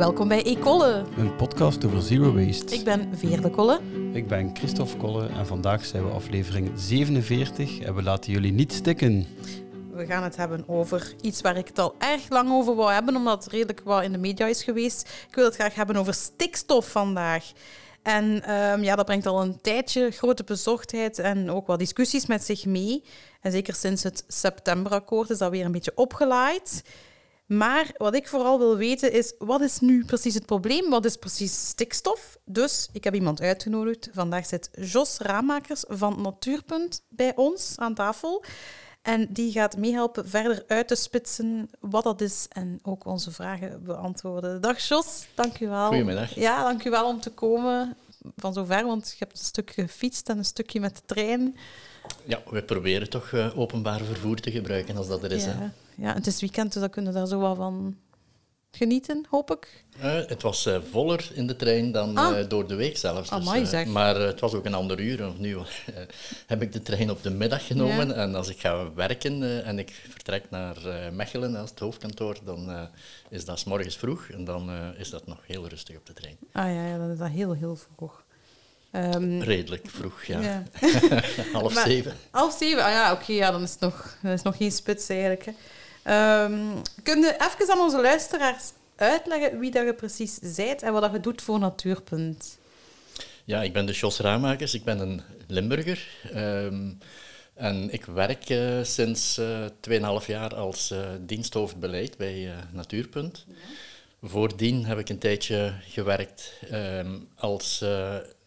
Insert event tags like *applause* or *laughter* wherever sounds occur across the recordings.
Welkom bij Ecolle. Een podcast over zero waste. Ik ben Veerle Kolle. Ik ben Christophe Kolle en vandaag zijn we aflevering 47 en we laten jullie niet stikken. We gaan het hebben over iets waar ik het al erg lang over wou hebben, omdat het redelijk wat in de media is geweest. Ik wil het graag hebben over stikstof vandaag. En ehm, ja, dat brengt al een tijdje grote bezorgdheid en ook wat discussies met zich mee. En zeker sinds het septemberakkoord is dat weer een beetje opgelaaid. Maar wat ik vooral wil weten is, wat is nu precies het probleem? Wat is precies stikstof? Dus ik heb iemand uitgenodigd. Vandaag zit Jos Raamakers van Natuurpunt bij ons aan tafel. En die gaat meehelpen verder uit te spitsen wat dat is en ook onze vragen beantwoorden. Dag Jos, dank u wel. Goedemiddag. Ja, dank u wel om te komen van zover, want je hebt een stuk gefietst en een stukje met de trein. Ja, we proberen toch uh, openbaar vervoer te gebruiken als dat er is. Ja, hè. ja het is weekend, dus dan kunnen we daar zo wel van genieten, hoop ik. Uh, het was uh, voller in de trein dan Ah. door de week zelfs. Dus, Amai, maar het was ook een ander uur. Want nu *laughs* heb ik de trein op de middag genomen. Ja. En als ik ga werken en ik vertrek naar Mechelen als het hoofdkantoor, dan is dat s morgens vroeg. En dan is dat nog heel rustig op de trein. Ah ja, ja dan is dat heel, heel vroeg. Ehm, Redelijk vroeg, ja. ja. *laughs* Half *laughs* Maar- zeven. Half zeven, ah ja, oké, ja, dan is het nog, dan is nog geen spits eigenlijk. Hè. Ehm, kun je even aan onze luisteraars uitleggen wie dat je precies bent en wat dat je doet voor Natuurpunt? Ja, ik ben de Jos Raamakers. Ik ben een Limburger. Ehm, en ik werk eh, sinds eh 2,5 jaar als eh diensthoofdbeleid bij eh, Natuurpunt. Voordien heb ik een tijdje gewerkt als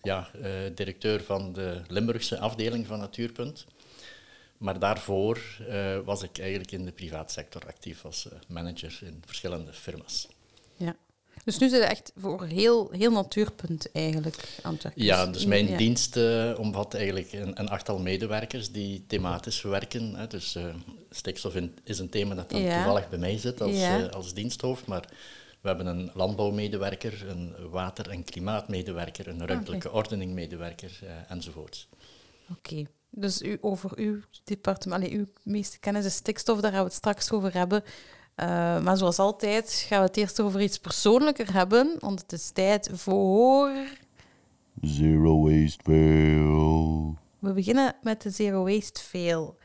ja, eh, directeur van de Limburgse afdeling van Natuurpunt. Maar daarvoor eh, was ik eigenlijk in de privaatsector actief als eh, manager in verschillende firma's. Ja. Dus nu zit je echt voor heel, heel Natuurpunt eigenlijk aan het. Ja, dus mijn ja. dienst omvat eigenlijk een, een achttal medewerkers die thematisch werken. Hè. Dus stikstof in- is een thema dat dan Ja. toevallig bij mij zit als, Ja. als diensthoofd. Maar we hebben een landbouwmedewerker, een water- en klimaatmedewerker, een ruimtelijke ordeningmedewerker eh, enzovoorts. Oké. Dus u, over uw departement, allee, uw meeste kennis is stikstof, daar gaan we het straks over hebben. Eh, maar zoals altijd gaan we het eerst over iets persoonlijker hebben, want het is tijd voor... Zero waste fail. We beginnen met de Zero Waste Fail.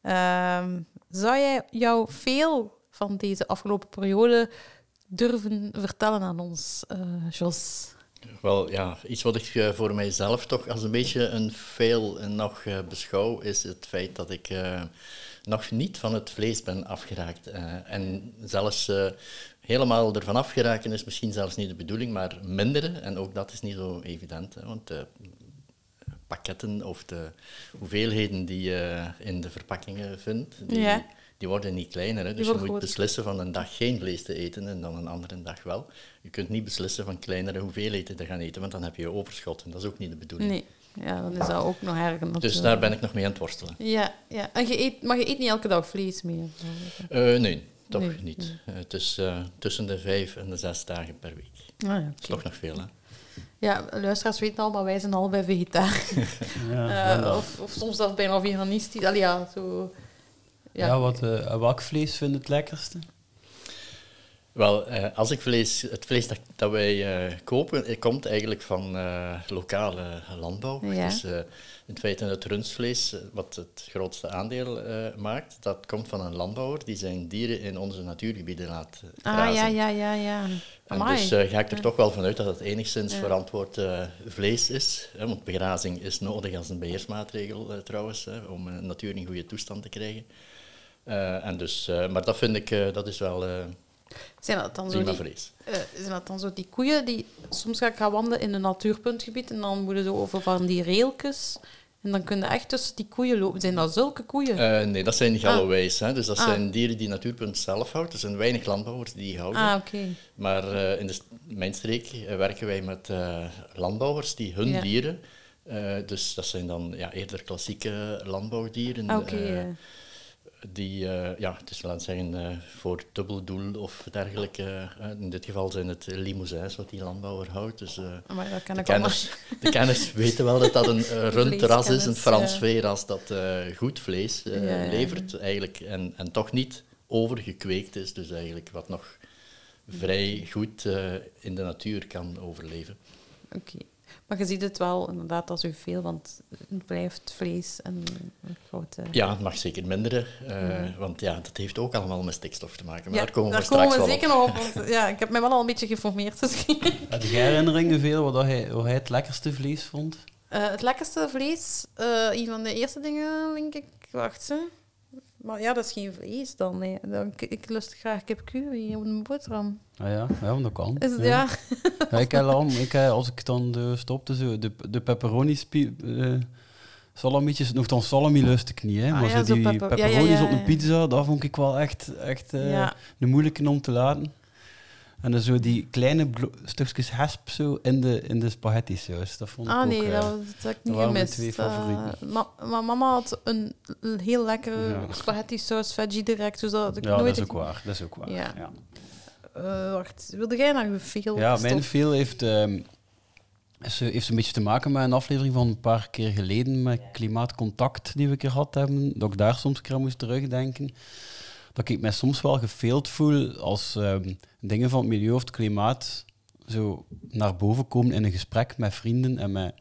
Ehm, zou jij jouw fail van deze afgelopen periode durven vertellen aan ons, eh, Jos? Wel, ja, iets wat ik eh, voor mijzelf toch als een beetje een fail eh, nog beschouw, is het feit dat ik eh, nog niet van het vlees ben afgeraakt. Eh, en zelfs eh, helemaal ervan afgeraken is misschien zelfs niet de bedoeling, maar minderen. En ook dat is niet zo evident, hè, want de pakketten of de hoeveelheden die je in de verpakkingen vindt, die, Ja. Die worden niet kleiner. Hè. Dus je moet groter. beslissen van een dag geen vlees te eten en dan een andere dag wel. Je kunt niet beslissen van kleinere hoeveelheden te gaan eten, want dan heb je overschot. En dat is ook niet de bedoeling. Nee, ja, dan is dat ook nog erger. Dus daar ben ik nog mee aan het worstelen. Ja, ja. En je eet, maar je eet niet elke dag vlees meer? Eh, nee, toch Nee, niet. Eh, het is eh, tussen de vijf en de zes dagen per week. Ah, ja, Dat is toch nog veel, hè? Ja, luisteraars weten al, maar wij zijn allebei vegetariër. *laughs* Ja, of, of soms zelfs bijna veganistisch. Allee, ja, zo... ja. Ja, wat, eh, welk vlees vind je het lekkerste? Wel, eh, als ik vlees, het vlees dat, dat wij eh, kopen, komt eigenlijk van eh, lokale landbouw. Ja. Dus eh, in feite het rundvlees, wat het grootste aandeel eh, maakt, dat komt van een landbouwer die zijn dieren in onze natuurgebieden laat Ah, grazen. ja, ja, ja, ja. En Amai. dus eh, ga ik er toch wel vanuit dat het enigszins Ja. verantwoord eh, vlees is. Hè, want begrazing is nodig als een beheersmaatregel eh, trouwens, hè, om natuur in goede toestand te krijgen. Eh, en dus, eh, maar dat vind ik, eh, dat is wel Zijn dat dan zo die, zijn dat dan zo die koeien die... Soms ga ik gaan wandelen in een natuurpuntgebied en dan moeten ze over van die railtjes. En dan kun je echt tussen die koeien lopen. Zijn dat zulke koeien? Nee, dat zijn Galloways. Hè, dus dat Ah. zijn dieren die Natuurpunt zelf houdt. Er zijn weinig landbouwers die die houden. ah, oké. Maar in de, mijn streek werken wij met landbouwers die hun Ja. dieren... dus dat zijn dan ja, eerder klassieke landbouwdieren. Ah, oké. Die, eh, ja, het is laten we zeggen, eh, voor dubbeldoel of dergelijke. eh, in dit geval zijn het limousins wat die landbouwer houdt. Dus eh, maar dat kan de, ik allemaal... kenners, *laughs* de kenners weten wel dat dat een *laughs* uh, rundras is, een Frans veeras dat goed vlees Ja, ja. levert eigenlijk, en, en toch niet overgekweekt is. Dus eigenlijk wat nog vrij goed in de natuur kan overleven. Oké. Maar je ziet het wel inderdaad als u veel, want het blijft vlees en een grote... Ja, het mag zeker minderen, eh, want ja, dat heeft ook allemaal met stikstof te maken. Maar Ja, daar komen we daar straks komen we wel zeker op. nog op. want, ja, ik heb mij wel al een beetje geïnformeerd. Dus Heb *laughs* jij herinneringen veel wat hij, wat hij het lekkerste vlees vond? Eh, het lekkerste vlees, eh, een van de eerste dingen, denk ik. Wacht, hè. Maar ja, dat is geen vlees dan. Nee. dan ik, lust graag kipcurie op een boterham. Ah ja, ja dat kan. Is het, ja. ja. Ja, ik heb lam, ik heb, als ik dan de, stopte, zo, de, de pepperoni eh, salamietjes, nog dan salami lust ik niet, hè. Ah maar ja, zo zo die pepper- ja, ja, pepperoni's ja, op een ja. pizza, dat vond ik wel echt, echt eh, Ja. de moeilijke om te laten. En dan zo die kleine stukjes hesp zo in de, in de spaghetti saus, dat vond ik Ah ook... nee, eh, dat, dat heb ik niet gemist. twee Eh, favorieten. ma- maar mama had een heel lekkere Ja. spaghetti saus veggie direct. Dus dat ik ja, nooit... dat is ook waar, dat is ook waar. Ja. ja. Eh, wacht, wilde jij naar veel Ja, mijn veel heeft, ehm, eh, heeft een beetje te maken met een aflevering van een paar keer geleden met Klimaatcontact die we een keer gehad hebben. Dat ik daar soms een keer aan moest terugdenken. Dat ik mij soms wel gefeeld voel als ehm, dingen van het milieu of het klimaat zo naar boven komen in een gesprek met vrienden en met...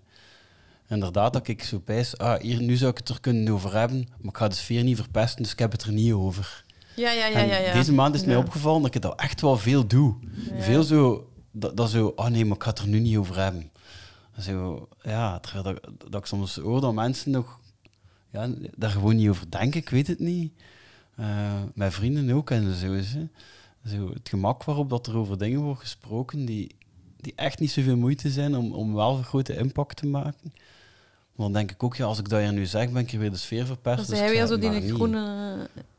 Inderdaad, dat ik zo pijs, ah, hier, nu zou ik het er kunnen over hebben, maar ik ga de sfeer niet verpesten, dus ik heb het er niet over. Ja, ja, ja, ja. ja. Deze maand is mij opgevallen dat ik dat echt wel veel doe. Ja. Veel zo, dat, dat zo, oh nee, maar ik ga het er nu niet over hebben. Zo, ja, dat ik soms hoor dat mensen nog ja, daar gewoon niet over denken, ik weet het niet. Eh mijn vrienden ook en zo is hè. Zo, het gemak waarop dat er over dingen wordt gesproken die, die echt niet zoveel moeite zijn om, om wel een grote impact te maken. Maar dan denk ik ook, ja, als ik dat hier nu zeg, ben ik hier weer de sfeer verpest. Dus weer zeg zo die groene...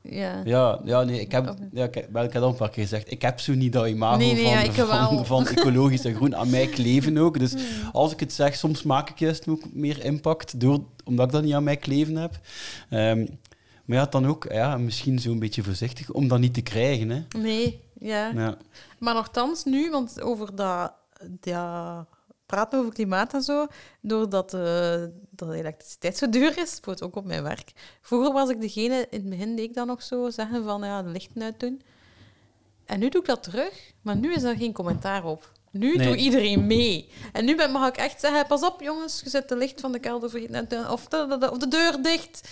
Ja. Ja, ja, nee, ik heb, ja, ik, wel, ik heb al een paar keer gezegd, ik heb zo niet dat imago Nee, nee, van, ja, van, ecologisch en groen aan mij kleven ook. Dus als ik het zeg, soms maak ik juist ook meer impact, door, omdat ik dat niet aan mij kleven heb. Ehm, maar ja, dan ook ja, misschien zo'n beetje voorzichtig om dat niet te krijgen. Hè. Nee, ja. Ja. Maar nogthans nu, want over dat, ja, praten over klimaat en zo, doordat eh, dat de elektriciteit zo duur is, bijvoorbeeld ook op mijn werk. Vroeger was ik degene, in het begin deed ik dan nog zo, zeggen van ja, de lichten uitdoen. En nu doe ik dat terug, maar nu is er geen commentaar op. Nu Nee. doet iedereen mee. En nu ben, mag ik echt zeggen, pas op jongens, je zet de licht van de kelder vergeten uit of de- of de deur dicht.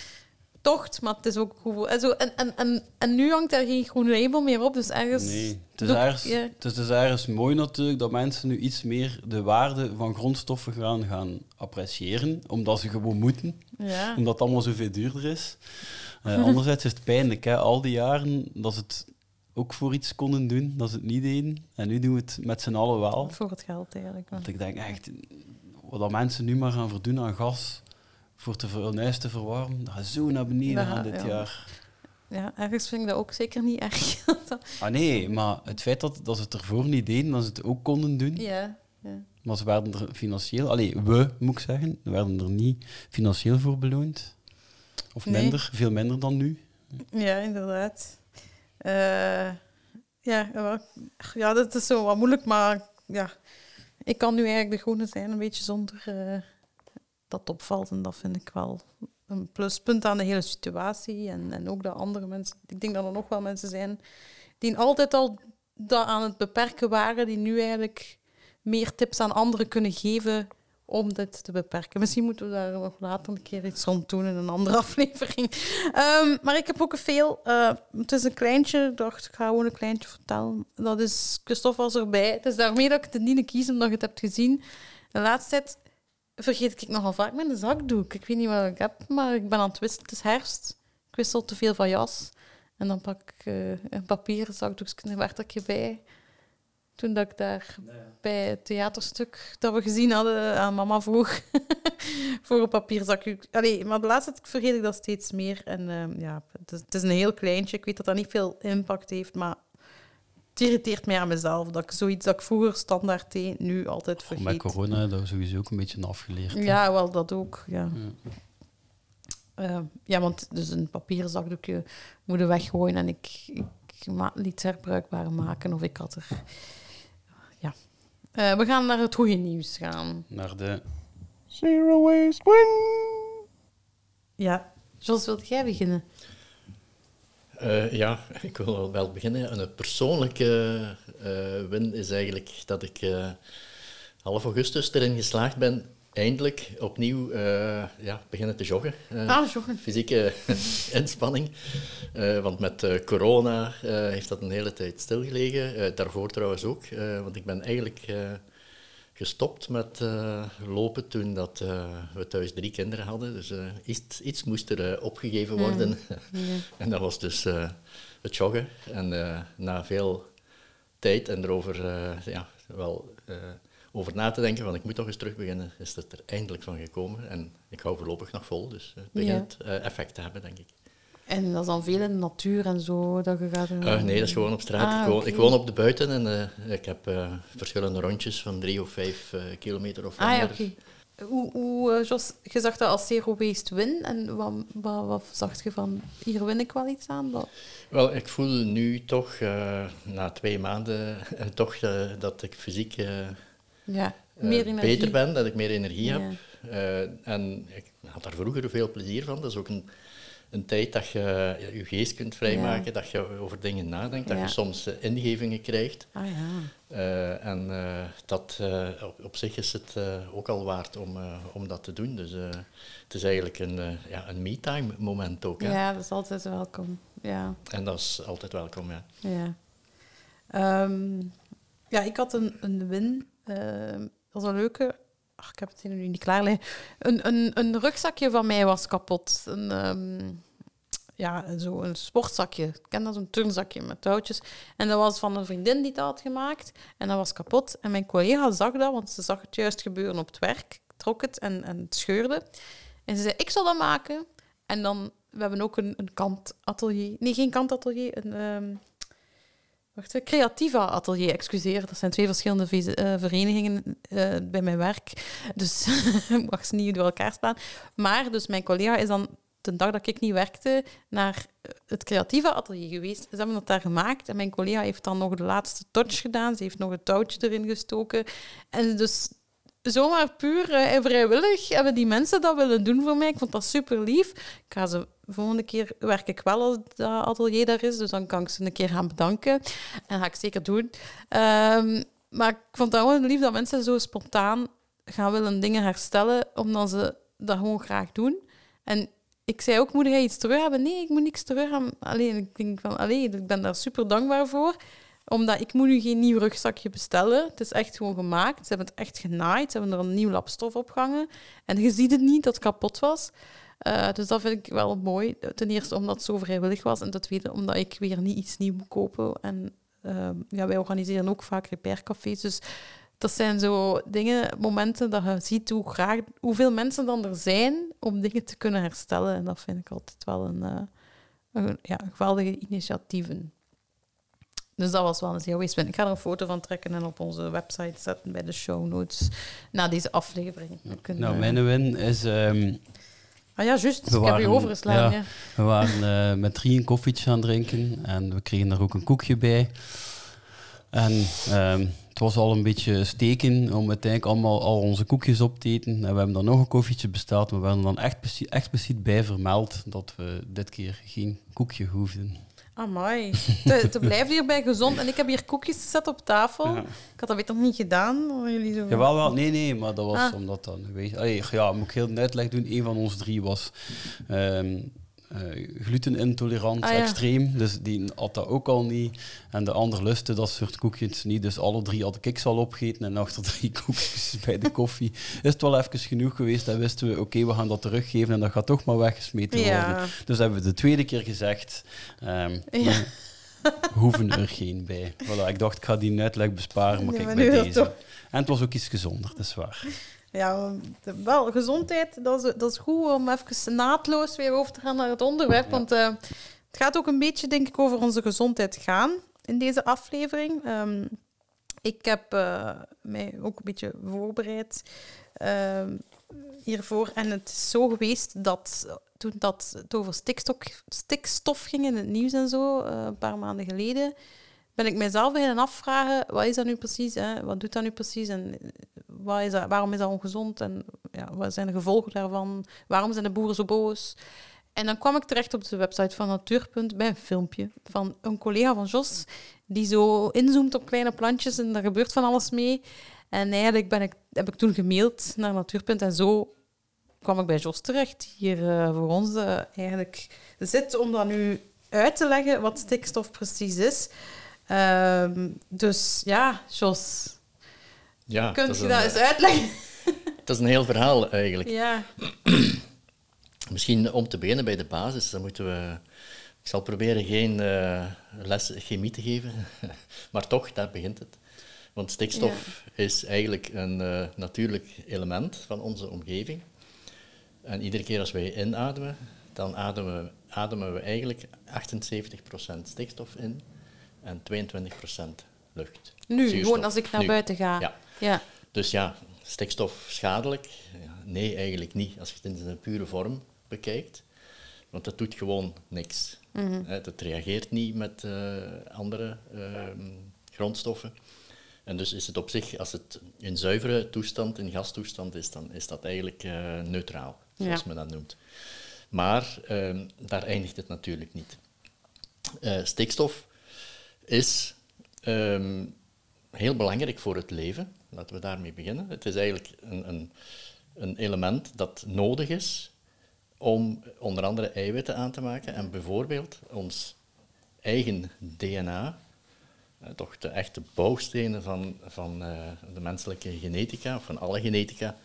Tocht, maar het is ook goed. En, zo, en, en, en, en nu hangt daar geen groen label meer op, dus ergens... Nee, het is, ergens, ja. het is dus ergens mooi natuurlijk dat mensen nu iets meer de waarde van grondstoffen gaan, gaan appreciëren, omdat ze gewoon moeten. Ja. omdat het allemaal zoveel duurder is. *laughs* Eh, anderzijds is het pijnlijk, hè? al die jaren dat ze het ook voor iets konden doen, dat ze het niet deden. En nu doen we het met z'n allen wel. Voor het geld eigenlijk. Want ik denk echt, wat dat mensen nu maar gaan verdoen aan gas voor te, ver- hun huis te verwarmen, dat gaat zo naar beneden gaan dit ja. jaar. Ja, ergens vind ik dat ook zeker niet erg. *laughs* Ah nee, maar het feit dat, dat ze het ervoor niet deden, dat ze het ook konden doen, ja, ja. maar ze werden er financieel, allee, we moet ik zeggen, werden er niet financieel voor beloond. Of Nee. minder, veel minder dan nu. ja, inderdaad. Eh, ja, ja, dat is zo wat moeilijk, maar ja, ik kan nu eigenlijk de groene zijn een beetje zonder eh, dat opvalt. En dat vind ik wel een pluspunt aan de hele situatie. En, en ook dat andere mensen, ik denk dat er nog wel mensen zijn die altijd al dat aan het beperken waren, die nu eigenlijk meer tips aan anderen kunnen geven om dit te beperken. Misschien moeten we daar nog later een keer iets rond doen in een andere *laughs* aflevering. Ehm, maar ik heb ook veel... eh, het is een kleintje, ik dacht, ik ga gewoon een kleintje vertellen. Dat is, Christophe was erbij. Het is daarmee dat ik het niet kies, omdat je het hebt gezien. De laatste tijd vergeet ik nogal vaak mijn zakdoek. Ik weet niet wat ik heb, maar ik ben aan het wisselen. Het is herfst. Ik wissel te veel van jas. En dan pak ik eh, een papieren zakdoekje en werd ik je bij. Toen dat ik daar bij het theaterstuk dat we gezien hadden aan mama vroeg *laughs* voor een papierzakje. Allee, maar de laatste tijd vergeet ik dat steeds meer. En ehm, ja, het is, het is een heel kleintje. Ik weet dat dat niet veel impact heeft, maar het irriteert mij aan mezelf. Dat ik zoiets dat ik vroeger standaard deed, nu altijd Met vergeet. corona dat we sowieso ook een beetje afgeleerd. hè. Ja, wel, dat ook. Ja. Ja. Eh, ja, want dus een papieren zakdoekje moeten weggooien en ik, ik liet het herbruikbaar maken of ik had er... Ja. Eh, we gaan naar het goede nieuws gaan. Naar de... Zero waste win. Ja. Jos, wilt jij beginnen? Eh, ja, *laughs* ik wil wel beginnen. Een persoonlijke eh, win is eigenlijk dat ik eh, half augustus erin geslaagd ben eindelijk opnieuw ja, beginnen te joggen. Ah, joggen. Fysieke *laughs* inspanning. Want met corona heeft dat een hele tijd stilgelegen. Daarvoor trouwens ook. want ik ben eigenlijk gestopt met eh, lopen toen dat, eh, we thuis drie kinderen hadden. Dus eh, iets, iets moest er opgegeven worden. *laughs* en dat was dus het joggen. En na veel tijd en erover ja, wel, over na te denken, van ik moet toch eens terug beginnen, is het er eindelijk van gekomen. En ik hou voorlopig nog vol, dus het begint effect te hebben, denk ik. En dat is dan veel in de natuur en zo dat je gaat... Eh, nee, dat is gewoon op straat. Ah, ik, woon, ik woon op de buiten en eh, ik heb eh, verschillende rondjes van drie of vijf kilometer of Ah ja, oké. Hoe, hoe Jos, je zag dat als zero waste win. En wat, wat, wat zag je van, hier win ik wel iets aan? Dat- Wel, ik voel nu toch, na twee maanden, *laughs* toch dat ik fysiek ja, meer beter ben, dat ik meer energie heb. En ik had daar vroeger veel plezier van. Dat is ook een, een tijd dat je ja, je geest kunt vrijmaken, dat je over dingen nadenkt, dat je soms eh, ingevingen krijgt. Ah ja. Eh, en eh, dat, op, op zich is het ook al waard om, om dat te doen. Dus het is eigenlijk een, ja, een me-time moment ook. Hè? Ja, dat is altijd welkom. Ja, En dat is altijd welkom, ja. ja. Ehm, ja, ik had een, een win. dat was een leuke. Ik heb het hier nu niet klaar. Een, een, een rugzakje van mij was kapot. Een, ehm, ja, zo een sportzakje. Ik ken dat, zo'n turnzakje met touwtjes. En dat was van een vriendin die dat had gemaakt. En dat was kapot. En mijn collega zag dat, want ze zag het juist gebeuren op het werk. Ik trok het en, en het scheurde. En ze zei, ik zal dat maken. En dan, we hebben ook een, een kantatelier. Nee, geen kantatelier. Een, ehm wacht, creativa atelier, excuseer. Dat zijn twee verschillende eh, verenigingen eh, bij mijn werk. Dus *laughs* ik mag ze niet door elkaar staan. Maar dus mijn collega is dan de dag dat ik niet werkte naar het creatieve atelier geweest. Ze hebben dat daar gemaakt en mijn collega heeft dan nog de laatste touch gedaan. Ze heeft nog een touwtje erin gestoken. En dus zomaar puur eh, en vrijwillig hebben die mensen dat willen doen voor mij. Ik vond dat super lief. Ik ga ze volgende keer werk ik wel als dat atelier daar is, dus dan kan ik ze een keer gaan bedanken. En dat ga ik zeker doen. Ehm, maar ik vond het wel lief dat mensen zo spontaan gaan willen dingen herstellen, omdat ze dat gewoon graag doen. En ik zei ook, moet jij iets terug hebben? Nee, ik moet niks terug hebben. Alleen, ik denk van, allee, ik ben daar super dankbaar voor omdat ik moet nu geen nieuw rugzakje bestellen. Het is echt gewoon gemaakt. Ze hebben het echt genaaid. Ze hebben er een nieuw lapstof op gehangen. En je ziet het niet dat het kapot was. Eh, dus dat vind ik wel mooi. Ten eerste omdat het zo vrijwillig was. En ten tweede omdat ik weer niet iets nieuw moet kopen. En ehm, ja, wij organiseren ook vaak repaircafés. Dus dat zijn zo dingen, momenten dat je ziet hoe graag, hoeveel mensen dan er zijn om dingen te kunnen herstellen. En dat vind ik altijd wel een, eh, een ja, geweldige initiatieven. Dus dat was wel een win. Ik ga er een foto van trekken en op onze website zetten bij de show notes na deze aflevering. Kunnen Nou, mijn win is... ehm, Ah ja, juist. Ik heb je overgeslaan. ja. Ja. we waren eh, met drie een koffietje aan het drinken en we kregen daar ook een koekje bij. En ehm, het was al een beetje steken om uiteindelijk allemaal al onze koekjes op te eten. En we hebben dan nog een koffietje besteld, maar we hebben dan echt expliciet bij vermeld dat we dit keer geen koekje hoefden. Amai. Te, te blijven hierbij gezond. En ik heb hier koekjes gezet op tafel. Ja. Ik had dat beter niet gedaan. Jullie zo... Jawel, wel, nee, nee, maar dat was Ah. omdat dan... Weet, allee, ja, moet ik heel uitleg doen. Een van ons drie was ehm, eh, glutenintolerant, Ah, ja. extreem. Dus die had dat ook al niet. En de ander lustte dat soort koekjes niet. Dus alle drie had ik al opgegeten. En achter drie *laughs* koekjes bij de koffie is het wel even genoeg geweest. Dan wisten we, oké, we gaan dat teruggeven. En dat gaat toch maar weggesmeten Ja. worden. Dus hebben we de tweede keer gezegd... *laughs* Ja. we hoeven er geen bij. Voilà, ik dacht, ik ga die uitleg besparen, maar Nee, kijk, maar bij deze. toch- En het was ook iets gezonder, dat is waar. Ja, wel, gezondheid, dat is, dat is goed om even naadloos weer over te gaan naar het onderwerp. Ja. Want eh, het gaat ook een beetje, denk ik, over onze gezondheid gaan in deze aflevering. Ehm, ik heb eh, mij ook een beetje voorbereid ehm, hiervoor. En het is zo geweest dat toen dat het over stikstof, stikstof ging in het nieuws en zo, eh, een paar maanden geleden, ben ik mijzelf beginnen afvragen, wat is dat nu precies? Hè? Wat doet dat nu precies? En eh, wat is dat, waarom is dat ongezond? En ja, wat zijn de gevolgen daarvan? Waarom zijn de boeren zo boos? En dan kwam ik terecht op de website van Natuurpunt bij een filmpje van een collega van Jos, die zo inzoomt op kleine plantjes en daar gebeurt van alles mee. En eigenlijk ben ik, heb ik toen gemaild naar Natuurpunt en zo kwam ik bij Jos terecht, hier uh, voor ons uh, eigenlijk zit om dan nu uit te leggen wat stikstof precies is. Uh, dus ja, Jos, ja, kunt je dat eens uitleggen? *laughs* Het is een heel verhaal eigenlijk. Ja. *clears throat* Misschien om te beginnen bij de basis, dan moeten we... Ik zal proberen geen uh, les chemie te geven, *laughs* maar toch, daar begint het. Want stikstof ja. is eigenlijk een uh, natuurlijk element van onze omgeving. En iedere keer als wij inademen, dan ademen we, ademen we eigenlijk 78% stikstof in en 22% lucht. Nu, Zuurstof. gewoon als ik naar Nu. buiten ga. Ja. Ja. Dus ja, stikstof schadelijk? Nee, eigenlijk niet, als je het in zijn pure vorm bekijkt. Want dat doet gewoon niks. Mhm. Het reageert niet met eh, andere ehm, grondstoffen. En dus is het op zich, als het in zuivere toestand, in gastoestand is, dan is dat eigenlijk eh, neutraal, zoals Ja. men dat noemt. Maar ehm, daar eindigt het natuurlijk niet. Eh, stikstof is ehm, heel belangrijk voor het leven. Laten we daarmee beginnen. Het is eigenlijk een, een, een element dat nodig is om onder andere eiwitten aan te maken en bijvoorbeeld ons eigen DNA, eh, toch de echte bouwstenen van, van eh, de menselijke genetica, van alle genetica,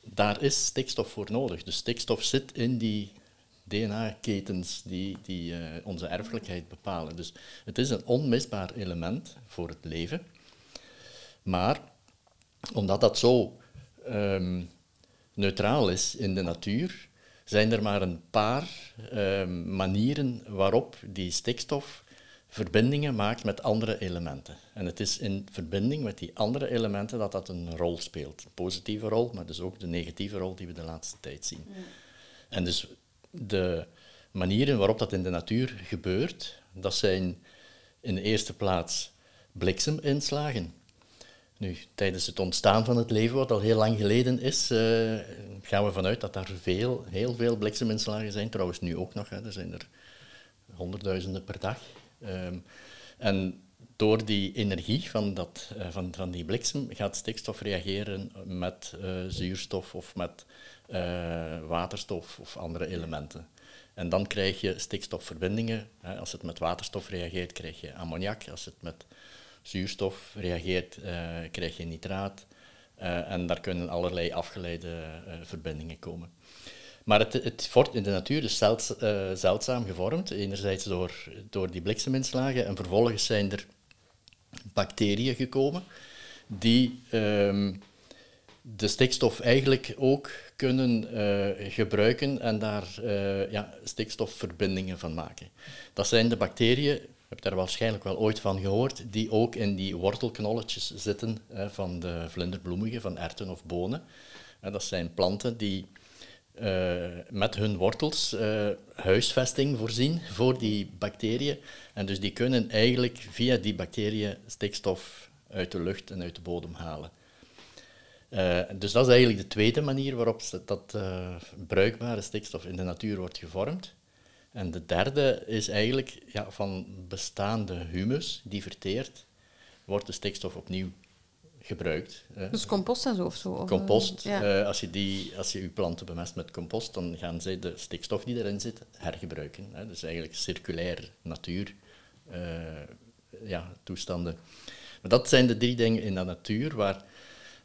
daar is stikstof voor nodig. Dus stikstof zit in die DNA-ketens die, die eh, onze erfelijkheid bepalen. Dus het is een onmisbaar element voor het leven. Maar omdat dat zo ehm, neutraal is in de natuur, zijn er maar een paar ehm, manieren waarop die stikstof verbindingen maakt met andere elementen. En het is in verbinding met die andere elementen dat dat een rol speelt. Een positieve rol, maar dus ook de negatieve rol die we de laatste tijd zien. En dus de manieren waarop dat in de natuur gebeurt, dat zijn in de eerste plaats blikseminslagen. Nu, tijdens het ontstaan van het leven, wat al heel lang geleden is, eh, gaan we vanuit dat daar veel, heel veel blikseminslagen zijn. Trouwens, nu ook nog, hè. er zijn er honderdduizenden per dag. Ehm, en door die energie van, dat, eh, van, van die bliksem gaat stikstof reageren met eh, zuurstof of met waterstof of andere elementen. En dan krijg je stikstofverbindingen. Als het met waterstof reageert, krijg je ammoniak. Als het met zuurstof reageert, eh, krijg je nitraat. Eh, en daar kunnen allerlei afgeleide eh, verbindingen komen. Maar het, het wordt in de natuur dus zelds- eh, zeldzaam gevormd. Enerzijds door, door die blikseminslagen en vervolgens zijn er bacteriën gekomen die ehm, de stikstof eigenlijk ook kunnen eh, gebruiken en daar eh, ja, stikstofverbindingen van maken. Dat zijn de bacteriën, je hebt daar waarschijnlijk wel ooit van gehoord, die ook in die wortelknolletjes zitten van de vlinderbloemigen, van erwten of bonen. Dat zijn planten die eh, met hun wortels huisvesting voorzien voor die bacteriën. En dus die kunnen eigenlijk via die bacteriën stikstof uit de lucht en uit de bodem halen. Eh, dus dat is eigenlijk de tweede manier waarop dat eh, bruikbare stikstof in de natuur wordt gevormd. En de derde is eigenlijk ja, van bestaande humus die verteert, wordt de stikstof opnieuw gebruikt. hè. Dus compost en zo of zo? Compost, ja. eh, als, je die, als je je planten bemest met compost, dan gaan zij de stikstof die erin zit hergebruiken. Hè. Dus eigenlijk circulair natuur ja, toestanden. Maar dat zijn de drie dingen in de natuur waar,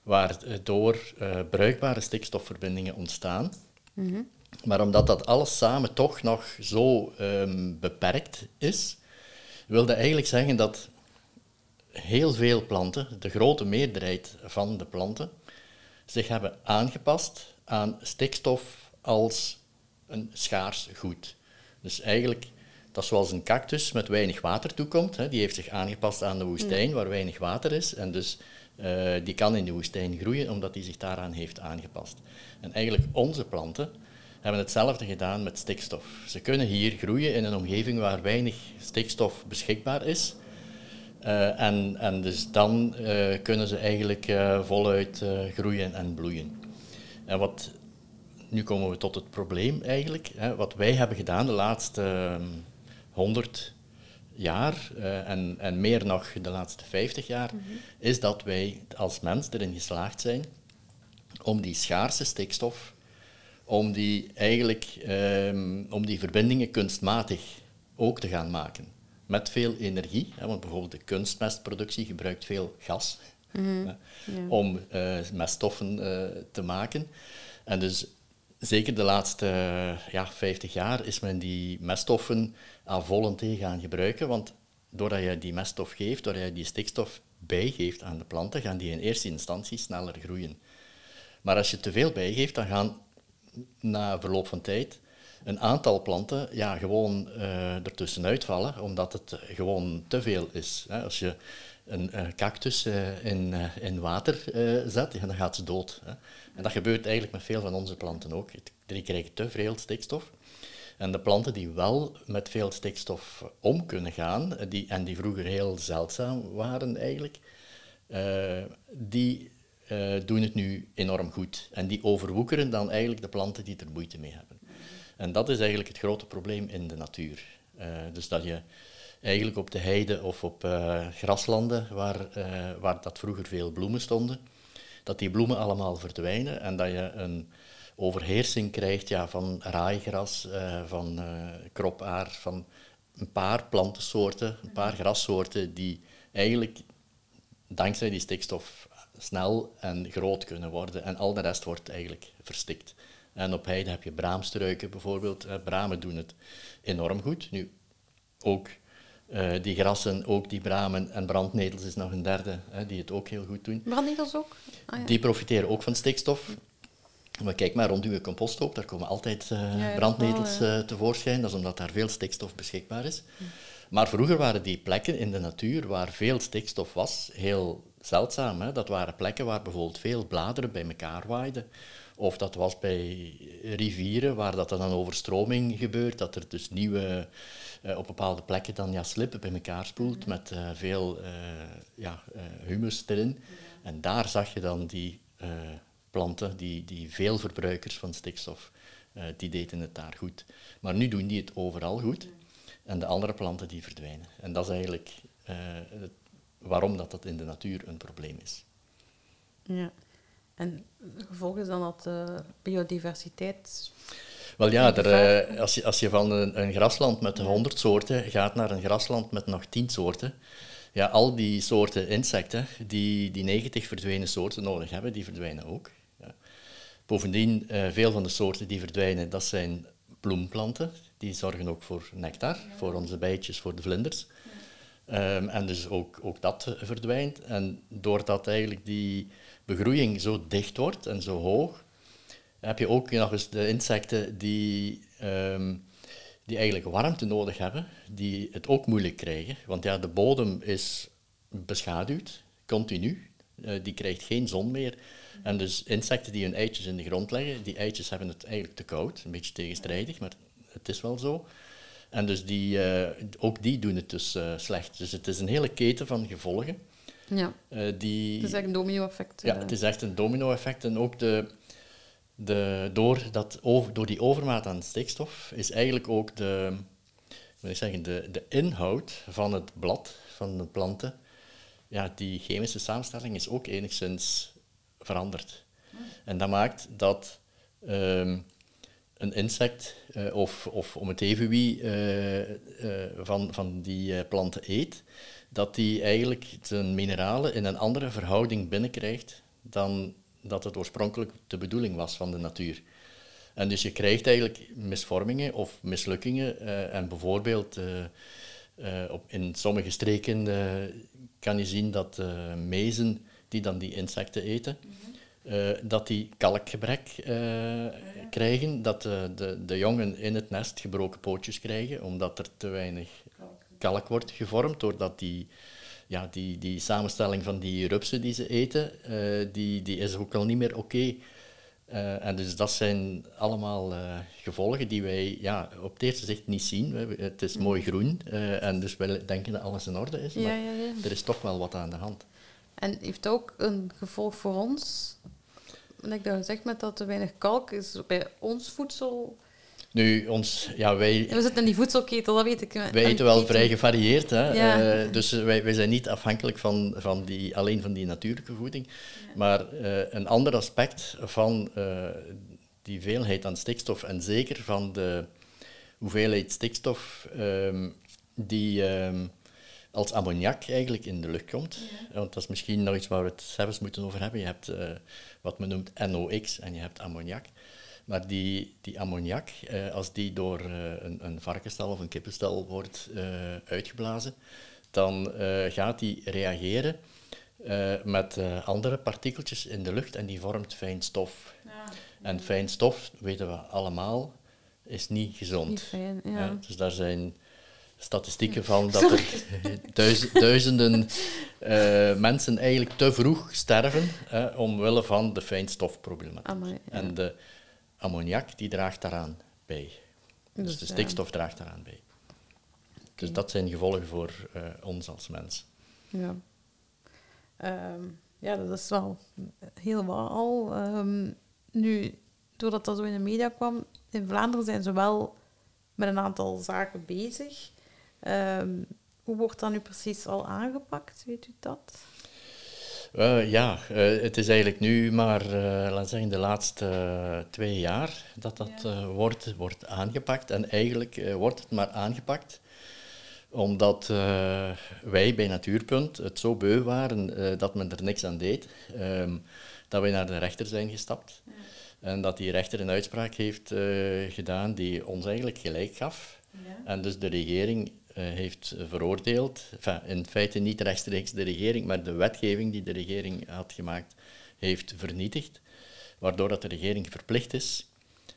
waar eh, door eh, bruikbare stikstofverbindingen ontstaan. Maar omdat dat alles samen toch nog zo ehm, beperkt is, wilde eigenlijk zeggen dat heel veel planten, de grote meerderheid van de planten, zich hebben aangepast aan stikstof als een schaars goed. Dus eigenlijk, dat is zoals een cactus met weinig water toekomt. Hè, die heeft zich aangepast aan de woestijn waar weinig water is. En dus eh, die kan in de woestijn groeien omdat die zich daaraan heeft aangepast. En eigenlijk onze planten hebben hetzelfde gedaan met stikstof. Ze kunnen hier groeien in een omgeving waar weinig stikstof beschikbaar is. Eh, en, en dus dan eh, kunnen ze eigenlijk voluit groeien en bloeien. En wat nu komen we tot het probleem eigenlijk. Hè. Wat wij hebben gedaan de laatste honderd jaar eh, en, en meer nog de laatste 50 jaar, is dat wij als mens erin geslaagd zijn om die schaarse stikstof, om die, eigenlijk, ehm, om die verbindingen kunstmatig ook te gaan maken. Met veel energie, hè, want bijvoorbeeld de kunstmestproductie gebruikt veel gas hè, om eh, meststoffen eh, te maken. En dus zeker de laatste ja, 50 jaar is men die meststoffen aan volle gaan gebruiken, want doordat je die meststof geeft, doordat je die stikstof bijgeeft aan de planten, gaan die in eerste instantie sneller groeien. Maar als je te veel bijgeeft, dan gaan na verloop van tijd een aantal planten ja, gewoon uh, ertussenuit vallen, omdat het gewoon te veel is. Hè. Als je een, cactus uh, in, uh, in water zet, dan gaat ze dood. Hè. En dat gebeurt eigenlijk met veel van onze planten ook. Die krijgen te veel stikstof. En de planten die wel met veel stikstof om kunnen gaan, die, en die vroeger heel zeldzaam waren eigenlijk, die doen het nu enorm goed. En die overwoekeren dan eigenlijk de planten die er moeite mee hebben. En dat is eigenlijk het grote probleem in de natuur. Dus dat je eigenlijk op de heide of op uh, graslanden, waar, uh, waar dat vroeger veel bloemen stonden, dat die bloemen allemaal verdwijnen en dat je een overheersing krijgt ja, van raaigras, van kropaar, van een paar plantensoorten, een paar grassoorten die eigenlijk dankzij die stikstof snel en groot kunnen worden en al de rest wordt eigenlijk verstikt. En op heide heb je braamstruiken bijvoorbeeld. bramen doen het enorm goed. Nu, ook uh, die grassen, ook die bramen en brandnetels is nog een derde hè, die het ook heel goed doen. Brandnetels ook? Ah, ja. Die profiteren ook van stikstof. Maar kijk maar rond uw composthoop, daar komen altijd uh, ja, brandnetels uh, tevoorschijn. Dat is omdat daar veel stikstof beschikbaar is. Hm. Maar vroeger waren die plekken in de natuur waar veel stikstof was, heel zeldzaam. Hè. Dat waren plekken waar bijvoorbeeld veel bladeren bij elkaar waaiden. Of dat was bij rivieren, waar dat dan overstroming gebeurt, dat er dus nieuwe, uh, op bepaalde plekken dan ja, slippen bij elkaar spoelt met uh, veel uh, ja, humus erin. En daar zag je dan die planten, die, die veel verbruikers van stikstof, die deden het daar goed. Maar nu doen die het overal goed en de andere planten die verdwijnen. En dat is eigenlijk het, waarom dat, dat in de natuur een probleem is. Ja. En gevolg is dan dat de biodiversiteit. Wel ja, er, uh, als, je, als je van een, een, grasland met 100 soorten gaat naar een grasland met nog 10 soorten, ja, al die soorten insecten die die 90 verdwenen soorten nodig hebben, die verdwijnen ook. Ja. Bovendien, uh, veel van de soorten die verdwijnen, dat zijn bloemplanten. Die zorgen ook voor nectar, voor onze bijtjes, voor de vlinders. Um, en dus ook, ook dat verdwijnt. En doordat eigenlijk die begroeiing zo dicht wordt en zo hoog, heb je ook nog eens de insecten die, um, die eigenlijk warmte nodig hebben, die het ook moeilijk krijgen. Want ja, de bodem is beschaduwd, continu. Uh, die krijgt geen zon meer. En dus insecten die hun eitjes in de grond leggen, die eitjes hebben het eigenlijk te koud. Een beetje tegenstrijdig, maar het is wel zo. En dus die, uh, ook die doen het dus uh, slecht. Dus het is een hele keten van gevolgen. Ja. Uh, die, het is echt een domino-effect. Ja, het is echt een domino-effect. En ook de, de, door, dat over, door die overmaat aan stikstof is eigenlijk ook de, moet ik zeggen, de, de inhoud van het blad, van de planten, ja, die chemische samenstelling is ook enigszins veranderd. En dat maakt dat um, een insect, uh, of, of om het even wie, uh, uh, van, van die planten eet, dat die eigenlijk zijn mineralen in een andere verhouding binnenkrijgt dan dat het oorspronkelijk de bedoeling was van de natuur. En dus je krijgt eigenlijk misvormingen of mislukkingen. Uh, en bijvoorbeeld uh, uh, op, in sommige streken kan je zien dat mezen die dan die insecten eten, dat die kalkgebrek krijgen, dat de, de jongen in het nest gebroken pootjes krijgen, omdat er te weinig kalk wordt gevormd, doordat die, ja, die, die samenstelling van die rupsen die ze eten, uh, die, die is ook al niet meer oké. Okay. Uh, en dus dat zijn allemaal uh, gevolgen die wij ja, op het eerste zicht niet zien. Het is mooi groen en dus wij denken dat alles in orde is, maar ja, ja, er is toch wel wat aan de hand. En heeft ook een gevolg voor ons? wat ik dat gezegd met dat te weinig kalk is bij ons voedsel. Nu, ons, ja, wij, We zitten in die voedselketel, dat weet ik. wij eten wel vrij gevarieerd. Hè? Ja. Eh, dus wij, wij zijn niet afhankelijk van, van die, alleen van die natuurlijke voeding. Maar eh, een ander aspect van eh, die veelheid aan stikstof en zeker van de hoeveelheid stikstof ehm, die ehm, als ammoniak eigenlijk in de lucht komt. Want dat is misschien nog iets waar we het zelfs moeten over hebben. Je hebt eh, wat men noemt NOx en je hebt ammoniak. Maar die, die ammoniak, eh, als die door eh, een, een varkenstal of een kippenstal wordt eh, uitgeblazen, dan eh, gaat die reageren eh, met eh, andere partikeltjes in de lucht en die vormt fijn stof. En fijn stof, weten we allemaal, is niet gezond. Niet fijn, ja. Ja, dus daar zijn statistieken van *laughs* dat er duiz- duizenden eh, mensen eigenlijk te vroeg sterven omwille van de fijnstofproblematiek. Amai, ja. En de ammoniak die draagt daaraan bij. Dus, Dus, de ja. stikstof draagt daaraan bij. Dus dat zijn gevolgen voor eh, ons als mens. Ja. Ehm, ja, dat is wel heel waar al. Ehm, nu, doordat dat zo in de media kwam, in Vlaanderen zijn ze wel met een aantal zaken bezig. Ehm, hoe wordt dat nu precies al aangepakt? Weet u dat? Eh, ja, eh, het is eigenlijk nu maar, eh laten zeggen, de laatste twee jaar dat dat Ja. wordt, wordt aangepakt. En eigenlijk wordt het maar aangepakt omdat wij bij Natuurpunt het zo beu waren dat men er niks aan deed, ehm, dat wij naar de rechter zijn gestapt. En dat die rechter een uitspraak heeft gedaan die ons eigenlijk gelijk gaf. En dus de regering heeft veroordeeld, enfin, in feite niet rechtstreeks de regering, maar de wetgeving die de regering had gemaakt, heeft vernietigd. Waardoor dat de regering verplicht is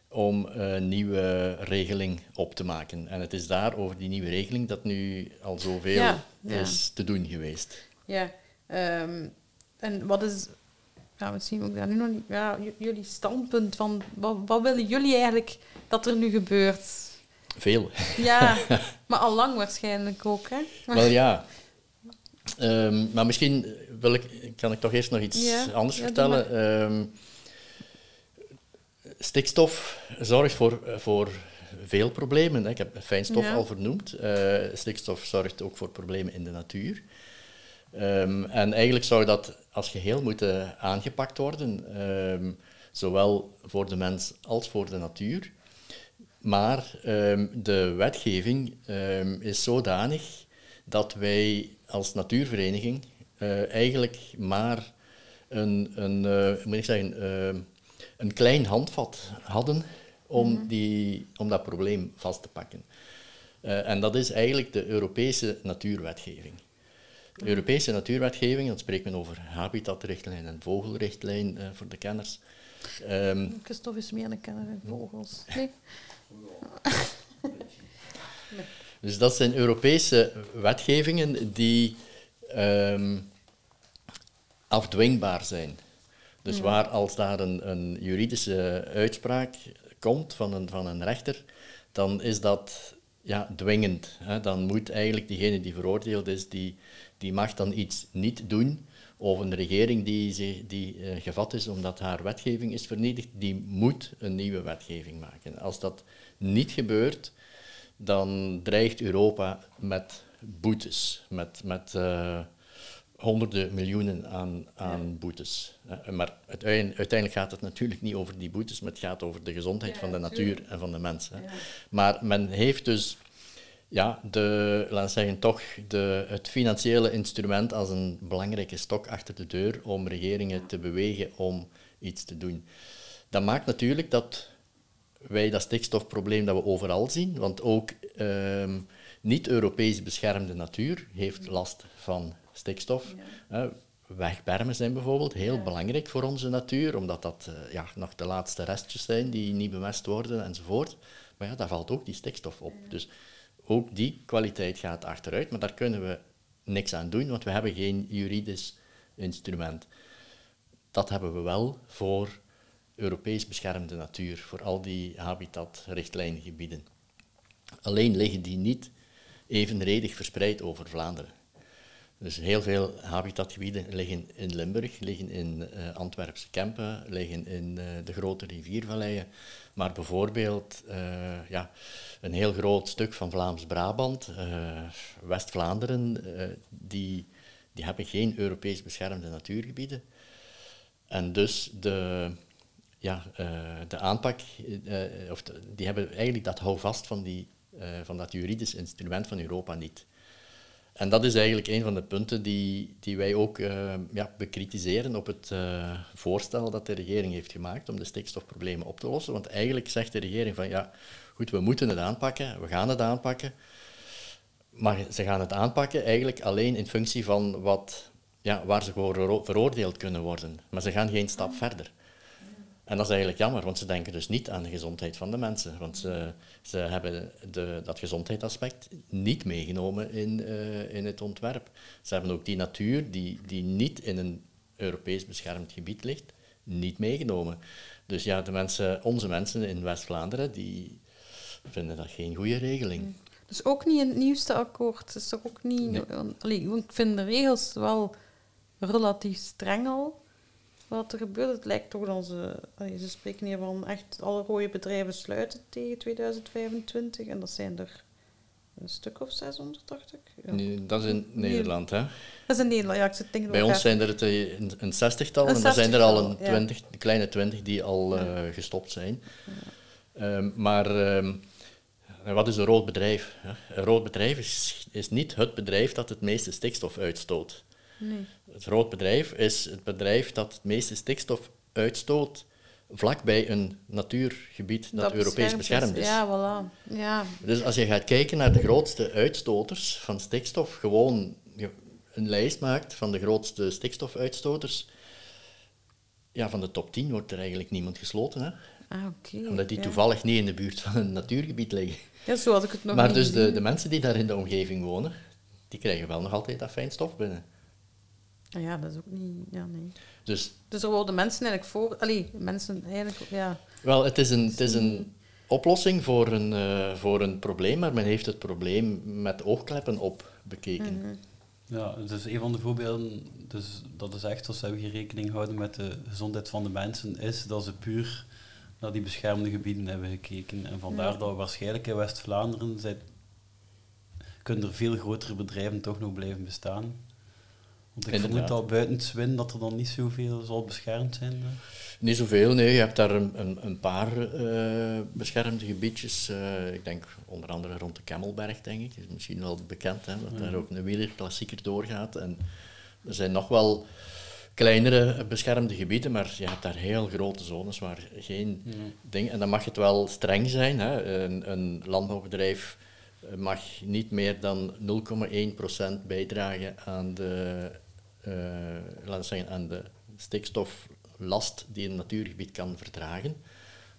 om een nieuwe regeling op te maken. En het is daar over die nieuwe regeling dat nu al zoveel Ja, ja. is te doen geweest. Ja. ehm, en wat is... Ja, misschien ook daar nu nog niet... Ja, jullie standpunt van... Wat, wat willen jullie eigenlijk dat er nu gebeurt? Veel. Ja, *laughs* maar al lang waarschijnlijk ook, hè? Wel ja. Ehm, maar misschien wil ik, kan ik toch eerst nog iets Ja, anders ja, vertellen. Ehm, stikstof zorgt voor, voor veel problemen. Hè. Ik heb fijnstof Ja. al vernoemd. Eh, stikstof zorgt ook voor problemen in de natuur. Ehm, en eigenlijk zou dat als geheel moeten aangepakt worden, zowel voor de mens als voor de natuur. Maar ehm, de wetgeving ehm, is zodanig dat wij als natuurvereniging eh, eigenlijk maar een, een, eh, moet ik zeggen, ehm, een klein handvat hadden om, die, om dat probleem vast te pakken. Eh, en dat is eigenlijk de Europese natuurwetgeving. De Europese natuurwetgeving, dan spreekt men over habitatrichtlijn en vogelrichtlijn voor de kenners. Ehm, Christophe is meer een kenner van vogels. *laughs* Nee? Dus dat zijn Europese wetgevingen die ehm, afdwingbaar zijn. Dus waar als daar een, een juridische uitspraak komt van een, van een rechter, dan is dat ja, dwingend. Hè. Dan moet eigenlijk diegene die veroordeeld is, die, die mag dan iets niet doen. Of een regering die, die eh, gevat is omdat haar wetgeving is vernietigd, die moet een nieuwe wetgeving maken. Als dat niet gebeurt, dan dreigt Europa met boetes, met, met eh, honderden miljoenen aan, aan boetes. Eh, Maar uiteindelijk, gaat het natuurlijk niet over die boetes, maar het gaat over de gezondheid van de natuur en van de mens. hè. Maar men heeft dus ja, de, laten zeggen, toch de, het financiële instrument als een belangrijke stok achter de deur om regeringen te bewegen om iets te doen. Dat maakt natuurlijk dat wij dat stikstofprobleem dat we overal zien, want ook ehm, niet-Europees beschermde natuur heeft last van stikstof. Eh, wegbermen zijn bijvoorbeeld heel belangrijk voor onze natuur, omdat dat eh, ja, nog de laatste restjes zijn die niet bemest worden enzovoort. Maar ja, daar valt ook die stikstof op. Dus ook die kwaliteit gaat achteruit, maar daar kunnen we niks aan doen, want we hebben geen juridisch instrument. Dat hebben we wel voor Europees beschermde natuur, voor al die habitatrichtlijngebieden. Alleen liggen die niet evenredig verspreid over Vlaanderen. Dus heel veel habitatgebieden liggen in Limburg, liggen in uh, Antwerpse Kempen, liggen in uh, de grote riviervalleien. Maar bijvoorbeeld uh, ja, een heel groot stuk van Vlaams-Brabant, West-Vlaanderen, die, die hebben geen Europees beschermde natuurgebieden. En dus de, ja, de aanpak, of die hebben eigenlijk dat houvast van, die, van dat juridisch instrument van Europa niet. En dat is eigenlijk een van de punten die, die wij ook uh, ja, bekritiseren op het uh, voorstel dat de regering heeft gemaakt om de stikstofproblemen op te lossen. Want eigenlijk zegt de regering van ja, goed, we moeten het aanpakken, we gaan het aanpakken. Maar ze gaan het aanpakken eigenlijk alleen in functie van wat, ja, waar ze voor veroordeeld kunnen worden. Maar ze gaan geen stap verder. En dat is eigenlijk jammer, want ze denken dus niet aan de gezondheid van de mensen. Want ze, ze hebben de, dat gezondheidsaspect niet meegenomen in, uh, in het ontwerp. Ze hebben ook die natuur, die, die niet in een Europees beschermd gebied ligt, niet meegenomen. Dus ja, de mensen, onze mensen in West-Vlaanderen, die vinden dat geen goede regeling. Dus ook niet in het nieuwste akkoord. is toch ook niet... Nee. Allee, ik vind de regels wel relatief streng al wat er gebeurt. Het lijkt toch dat ze, ze spreken hier van echt alle rode bedrijven sluiten tegen 2025 en dat zijn er een stuk of 600, dacht ik. Ja. Nee, dat is in Nederland, hè? Dat is in Nederland, ja. Ik zit denk Bij ons zijn er het, een, een zestigtal en er zijn er al een, twintig, ja. kleine twintig die al ja. uh, gestopt zijn. Um, maar um, wat is een rood bedrijf? Een rood bedrijf is, is niet het bedrijf dat het meeste stikstof uitstoot. Nee. Het groot bedrijf is het bedrijf dat het meeste stikstof uitstoot vlakbij een natuurgebied dat, dat Europees beschermd is. Ja, voilà. Ja. Dus als je gaat kijken naar de grootste uitstoters van stikstof, gewoon een lijst maakt van de grootste stikstofuitstoters, ja, van de top 10 wordt er eigenlijk niemand gesloten. Hè? Ah, okay, Omdat die toevallig niet in de buurt van een natuurgebied liggen. Ja, zo had ik het nog Maar dus de, de mensen die daar in de omgeving wonen, die krijgen wel nog altijd dat fijn stof binnen. Ja, dat is ook niet... Ja, nee. Dus, dus er worden mensen eigenlijk voor... Allee, mensen eigenlijk... Ja. Wel, het is een, het is een oplossing voor een, uh, voor een probleem, maar men heeft het probleem met oogkleppen op bekeken. Mm -hmm. Ja, dus een van de voorbeelden, dus dat is echt als we geen rekening houden met de gezondheid van de mensen, is dat ze puur naar die beschermde gebieden hebben gekeken. En vandaar ja. dat waarschijnlijk in West-Vlaanderen kunnen er veel grotere bedrijven toch nog blijven bestaan. Want ik Inderdaad. vermoed dat buiten Swin dat er dan niet zoveel zal beschermd zijn. Hè? Niet zoveel, nee. Je hebt daar een, een, een paar uh, beschermde gebiedjes. Uh, ik denk onder andere rond de Kemmelberg, denk ik. is misschien wel bekend, hè, dat ja. daar ook een wielerklassieker doorgaat. En er zijn nog wel kleinere beschermde gebieden, maar je hebt daar heel grote zones waar geen ja. ding... En dan mag het wel streng zijn. Hè. Een, een landbouwbedrijf mag niet meer dan 0,1% bijdragen aan de, laten we zeggen, aan de stikstoflast die een natuurgebied kan verdragen.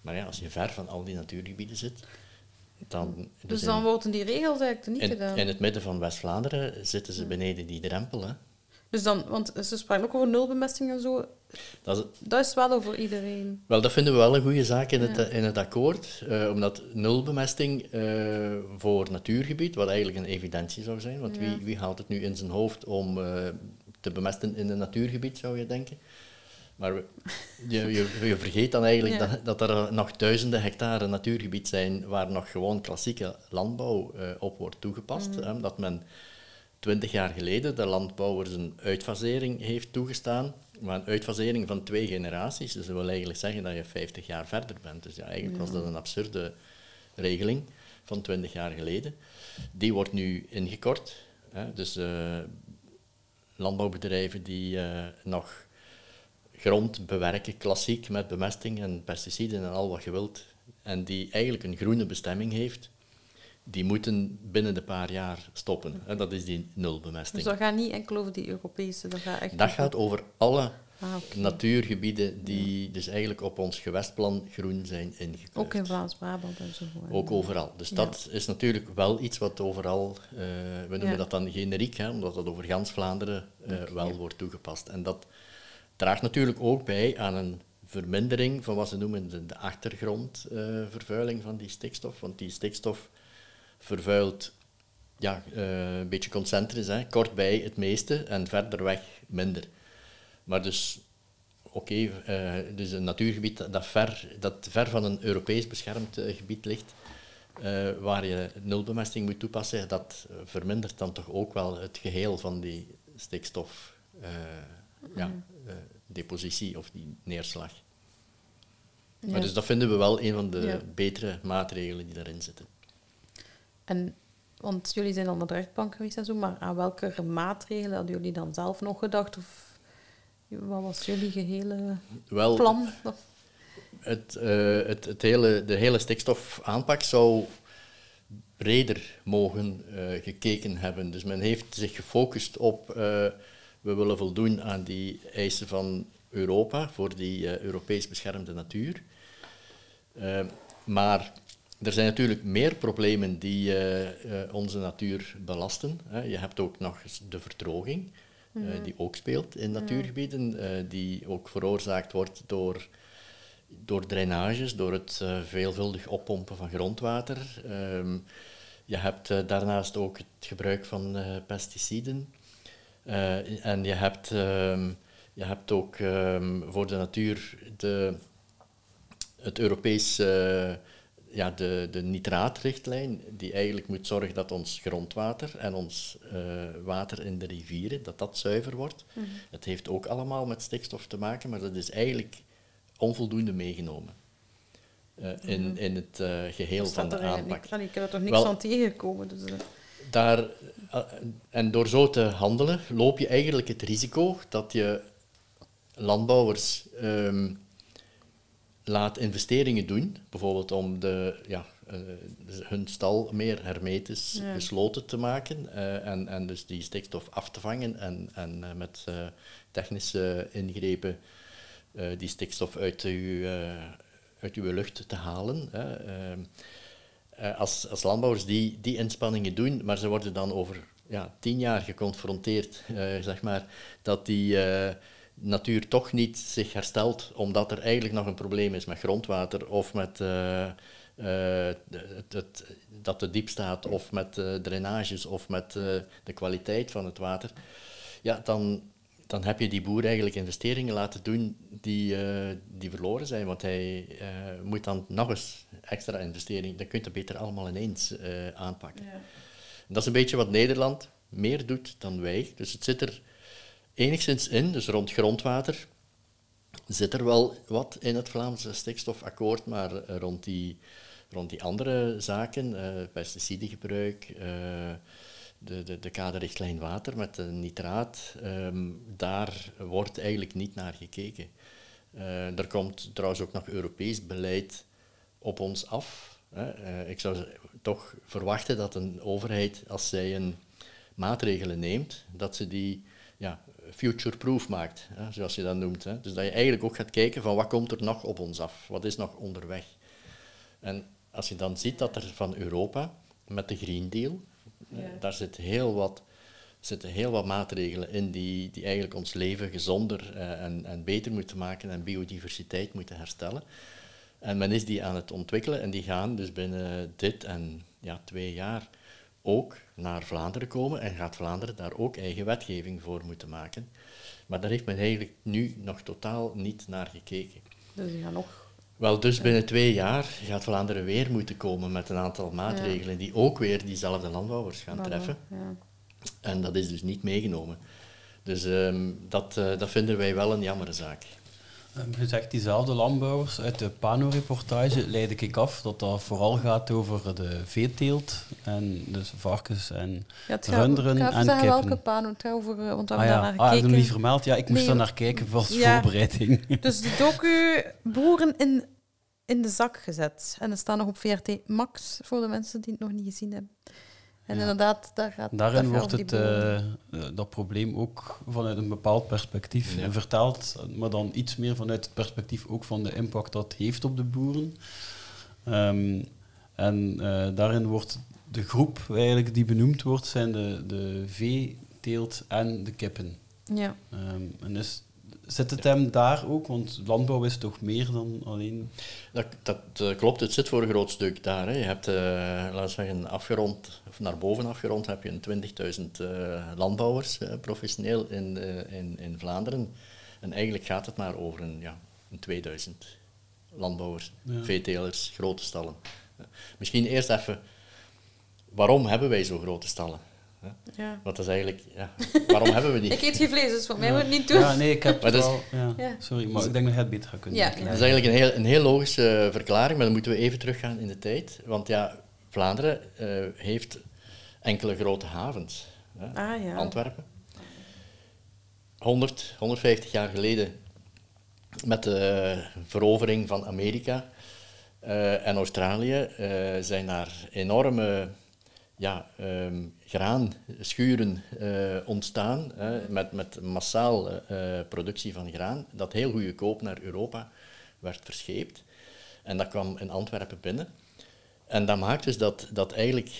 Maar ja, als je ver van al die natuurgebieden zit, dan... Dus, dus dan in, worden die regels eigenlijk niet in, gedaan? In het midden van West-Vlaanderen zitten ze beneden die drempel. Hè. Dus dan, want ze spraken ook over nulbemesting en zo. Dat is, dat is wel over iedereen. Wel, dat vinden we wel een goede zaak in, ja. het, in het akkoord. Uh, omdat nulbemesting uh, voor natuurgebied, wat eigenlijk een evidentie zou zijn, want ja. wie, wie haalt het nu in zijn hoofd om te bemesten in een natuurgebied, zou je denken? Maar je, je, je vergeet dan eigenlijk ja. dat, dat, er nog duizenden hectare natuurgebied zijn waar nog gewoon klassieke landbouw op wordt toegepast. Mm. Hè, dat men twintig jaar geleden de landbouwer zijn uitfasering heeft toegestaan. Maar een uitfasering van twee generaties, dus dat wil eigenlijk zeggen dat je 50 jaar verder bent. Dus ja, eigenlijk was dat een absurde regeling van 20 jaar geleden. Die wordt nu ingekort. Hè. Dus uh, landbouwbedrijven die uh, nog grond bewerken, klassiek met bemesting en pesticiden en al wat je wilt, en die eigenlijk een groene bestemming heeft, die moeten binnen een paar jaar stoppen. En dat is die nulbemesting. Dus dat gaat niet enkel over die Europese? Dat gaat, echt dat gaat over alle ah, okay. natuurgebieden die dus eigenlijk op ons gewestplan groen zijn ingekleurd. Ook in Vlaams-Brabant en zo. Ook overal. Dus ja. dat is natuurlijk wel iets wat overal, uh, we noemen ja. dat dan generiek, hè, omdat dat over gans Vlaanderen uh, okay. wel wordt toegepast. En dat draagt natuurlijk ook bij aan een vermindering van wat ze noemen de, achtergrondvervuiling uh, van die stikstof. Want die stikstof vervuilt ja, eh, een beetje concentrisch, hè. kort bij het meeste en verder weg minder. Maar dus, oké, eh, dus een natuurgebied dat ver, dat ver van een Europees beschermd eh, gebied ligt, eh, waar je nulbemesting moet toepassen, dat vermindert dan toch ook wel het geheel van die stikstof, ja, eh, depositie of die neerslag. Ja. Maar dus dat vinden we wel een van de Ja. betere maatregelen die daarin zitten. En, want jullie zijn al naar de rechtbank geweest en zo, maar aan welke maatregelen hadden jullie dan zelf nog gedacht? Of wat was jullie gehele Wel, plan? Het, eh, het, het hele, de hele stikstofaanpak zou breder mogen eh, gekeken hebben. Dus men heeft zich gefocust op, eh, we willen voldoen aan die eisen van Europa voor die Europees beschermde natuur. Maar er zijn natuurlijk meer problemen die onze natuur belasten. Je hebt ook nog de verdroging, eh, die ook speelt in natuurgebieden, eh, die ook veroorzaakt wordt door door drainages, door het eh, veelvuldig oppompen van grondwater. Ehm, je hebt daarnaast ook het gebruik van pesticiden. En je hebt, ehm, je hebt ook ehm, voor de natuur de, het Europees, eh, ja, de, de nitraatrichtlijn, die eigenlijk moet zorgen dat ons grondwater en ons eh, water in de rivieren, dat dat zuiver wordt. Het heeft ook allemaal met stikstof te maken, maar dat is eigenlijk onvoldoende meegenomen eh, in, in het eh, geheel van de aanpak. niks- ik heb er toch niks Wel- aan tegengekomen. Dus, Daar, en door zo te handelen loop je eigenlijk het risico dat je landbouwers ehm, laat investeringen doen, bijvoorbeeld om de, ja, eh, hun stal meer hermetisch Ja. gesloten te maken eh, en, en dus die stikstof af te vangen en, en eh, met technische ingrepen die stikstof uit uw, uit uw lucht te halen. Als, als landbouwers die, die inspanningen doen, maar ze worden dan over ja, tien jaar geconfronteerd, zeg maar, dat die natuur toch niet zich herstelt, omdat er eigenlijk nog een probleem is met grondwater of met eh, eh, het, het, dat het diep staat, of met eh, drainages of met de kwaliteit van het water. Ja, dan, dan heb je die boer eigenlijk investeringen laten doen die, die verloren zijn. Want hij moet dan nog eens extra investeringen. Dan kun je het beter allemaal ineens aanpakken. En dat is een beetje wat Nederland meer doet dan wij. Dus het zit er enigszins in, dus rond grondwater zit er wel wat in het Vlaamse stikstofakkoord, maar eh, rond die, rond die andere zaken, eh pesticidengebruik, eh, de, de, de kaderrichtlijn water met de nitraat, ehm, daar wordt eigenlijk niet naar gekeken. Er komt trouwens ook nog Europees beleid op ons af. Hè. Ik zou toch verwachten dat een overheid, als zij een maatregelen neemt, dat ze die ja, future-proof maakt, hè, zoals je dat noemt. Hè. Dus dat je eigenlijk ook gaat kijken van wat komt er nog op ons af, wat is nog onderweg. En als je dan ziet dat er van Europa, met de Green Deal, eh, daar zit heel wat, zitten heel wat maatregelen in die, die eigenlijk ons leven gezonder eh, en, en beter moeten maken en biodiversiteit moeten herstellen. En men is die aan het ontwikkelen en die gaan dus binnen dit en ja, twee jaar ook naar Vlaanderen komen en gaat Vlaanderen daar ook eigen wetgeving voor moeten maken. Maar daar heeft men eigenlijk nu nog totaal niet naar gekeken. dus die gaan nog... Wel, dus binnen twee jaar gaat Vlaanderen weer moeten komen met een aantal maatregelen die ook weer diezelfde landbouwers gaan treffen. ja. En dat is dus niet meegenomen. Dus ehm, dat, eh, dat vinden wij wel een jammere zaak. Ehm, Je zegt diezelfde landbouwers. Uit de Pano-reportage leid ik af dat dat vooral gaat over de veeteelt. En dus varkens en Ja, gaat, runderen ik en kippen. welke pano het gaat over, eh, want we Ah hebben ja, daar ah, naar heb je gekeken. hem niet vermeld? Ja, ik moest Nee, daar naar kijken als Ja. voorbereiding. *laughs* Dus de docu Boeren in, in de zak gezet. En het staat nog op VRT Max voor de mensen die het nog niet gezien hebben. En Ja. inderdaad, daar gaat Daarin wordt het, eh, eh, dat probleem ook vanuit een bepaald perspectief Ja. verteld, maar dan iets meer vanuit het perspectief ook van de impact dat het heeft op de boeren. Ehm, en eh, daarin wordt de groep eigenlijk die benoemd wordt, zijn de, de vee, teelt en de kippen. Ja. Ehm, en dus zit het hem daar ook? Want landbouw is toch meer dan alleen... Dat, dat eh, klopt, het zit voor een groot stuk daar. Hè. Je hebt, eh, laten we zeggen, afgerond, of naar boven afgerond, heb je een 20.000 eh, landbouwers professioneel in, in, in Vlaanderen. En eigenlijk gaat het maar over een, ja, een 2000 landbouwers, Ja. veetelers, grote stallen. Misschien eerst even, waarom hebben wij zo grote stallen? Ja. Want dat is eigenlijk, ja, waarom *laughs* hebben we die? Ik eet geen vlees, dus voor mij moet het niet doen. Ja, nee, ik heb Maar het wel... Ja. Sorry, maar ik denk dat je het beter gaat kunnen Ja. Dat is eigenlijk een heel, een heel logische verklaring, maar dan moeten we even teruggaan in de tijd. Want ja, Vlaanderen eh, heeft enkele grote havens. Hè. Ah ja. Antwerpen. 100, 150 jaar geleden, met de verovering van Amerika eh, en Australië, eh, zijn daar enorme ja, ehm, graanschuren eh, ontstaan, met, met massaal eh, productie van graan, dat heel goedkoop naar Europa werd verscheept. En dat kwam in Antwerpen binnen. En dat maakt dus dat, dat eigenlijk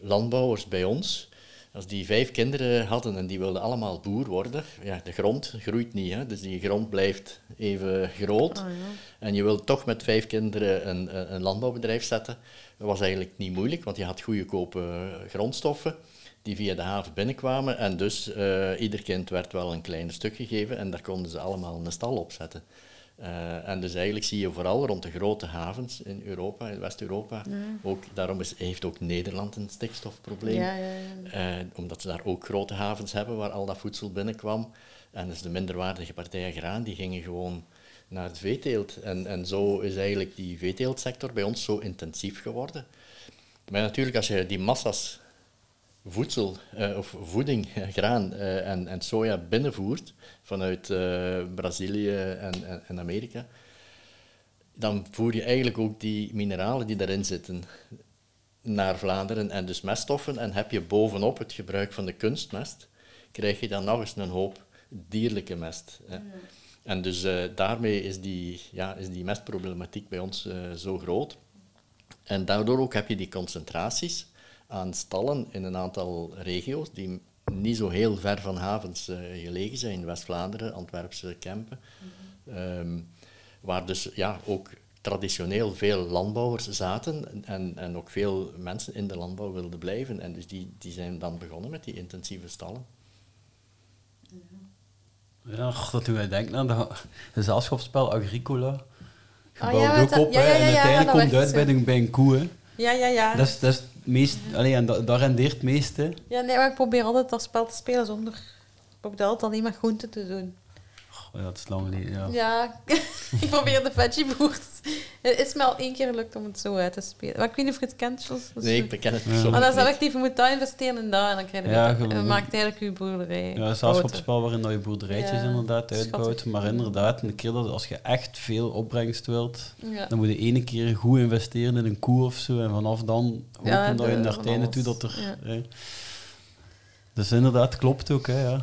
landbouwers bij ons, als die vijf kinderen hadden en die wilden allemaal boer worden, ja, de grond groeit niet, hè, dus die grond blijft even groot. Ja. En je wilt toch met vijf kinderen een, een een landbouwbedrijf zetten. Dat was eigenlijk niet moeilijk, want je had goedkope grondstoffen die via de haven binnenkwamen. En dus eh, ieder kind werd wel een klein stuk gegeven en daar konden ze allemaal een stal op zetten. Eh, en dus eigenlijk zie je vooral rond de grote havens in Europa, in West-Europa, ook, daarom is, heeft ook Nederland een stikstofprobleem. Ja, ja, ja. Eh, omdat ze daar ook grote havens hebben waar al dat voedsel binnenkwam. En dus de minderwaardige partijen graan, die gingen gewoon naar het veeteelt. En, en zo is eigenlijk die veeteeltsector bij ons zo intensief geworden. Maar natuurlijk, als je die massa's voedsel eh, of voeding, graan eh, en, en soja binnenvoert vanuit eh, Brazilië en, en, en Amerika, dan voer je eigenlijk ook die mineralen die daarin zitten naar Vlaanderen en dus meststoffen. En heb je bovenop het gebruik van de kunstmest, krijg je dan nog eens een hoop dierlijke mest. Hè. En dus eh, daarmee is die, ja, is die mestproblematiek bij ons eh, zo groot. En daardoor ook heb je die concentraties aan stallen in een aantal regio's die niet zo heel ver van havens eh, gelegen zijn. West-Vlaanderen, Antwerpse Kempen. Ehm, waar dus ja, ook traditioneel veel landbouwers zaten en, en ook veel mensen in de landbouw wilden blijven. En dus die, die zijn dan begonnen met die intensieve stallen. Ja, dat doet mij denken aan dat gezelschapsspel Agricola. Je Ah, bouwt ja, ook dat- op ja, ja, en uiteindelijk komt het uit bij, een, bij een koe. hè. Ja, ja, ja. Dat is, dat is meest... Allee, dat, dat rendeert het meeste. Ja, nee, maar ik probeer altijd dat spel te spelen zonder... Ik probeer altijd alleen maar groenten te doen. Ja, dat is lang geleden, ja. Ja, *laughs* ik probeer de veggieboert. Het is me al één keer gelukt om het zo uit te spelen. Maar ik weet niet of je het kent, Jos. Nee, ik beken het persoonlijk Maar dan niet. zelf even moet daar investeren en daar, en dan krijg je Ja, het. gewoon- En maakt eigenlijk je boerderij. Ja, een groter. gezelschapsspel waarin dat je boerderijtjes Ja, inderdaad schattig. uitbouwt. Maar inderdaad, een keer dat als je echt veel opbrengst wilt, Ja. dan moet je ene keer goed investeren in een koe of zo. En vanaf dan hopen Ja, dat je naar het einde toe dat er... Ja. hè. Dus inderdaad, klopt ook, hè, ja.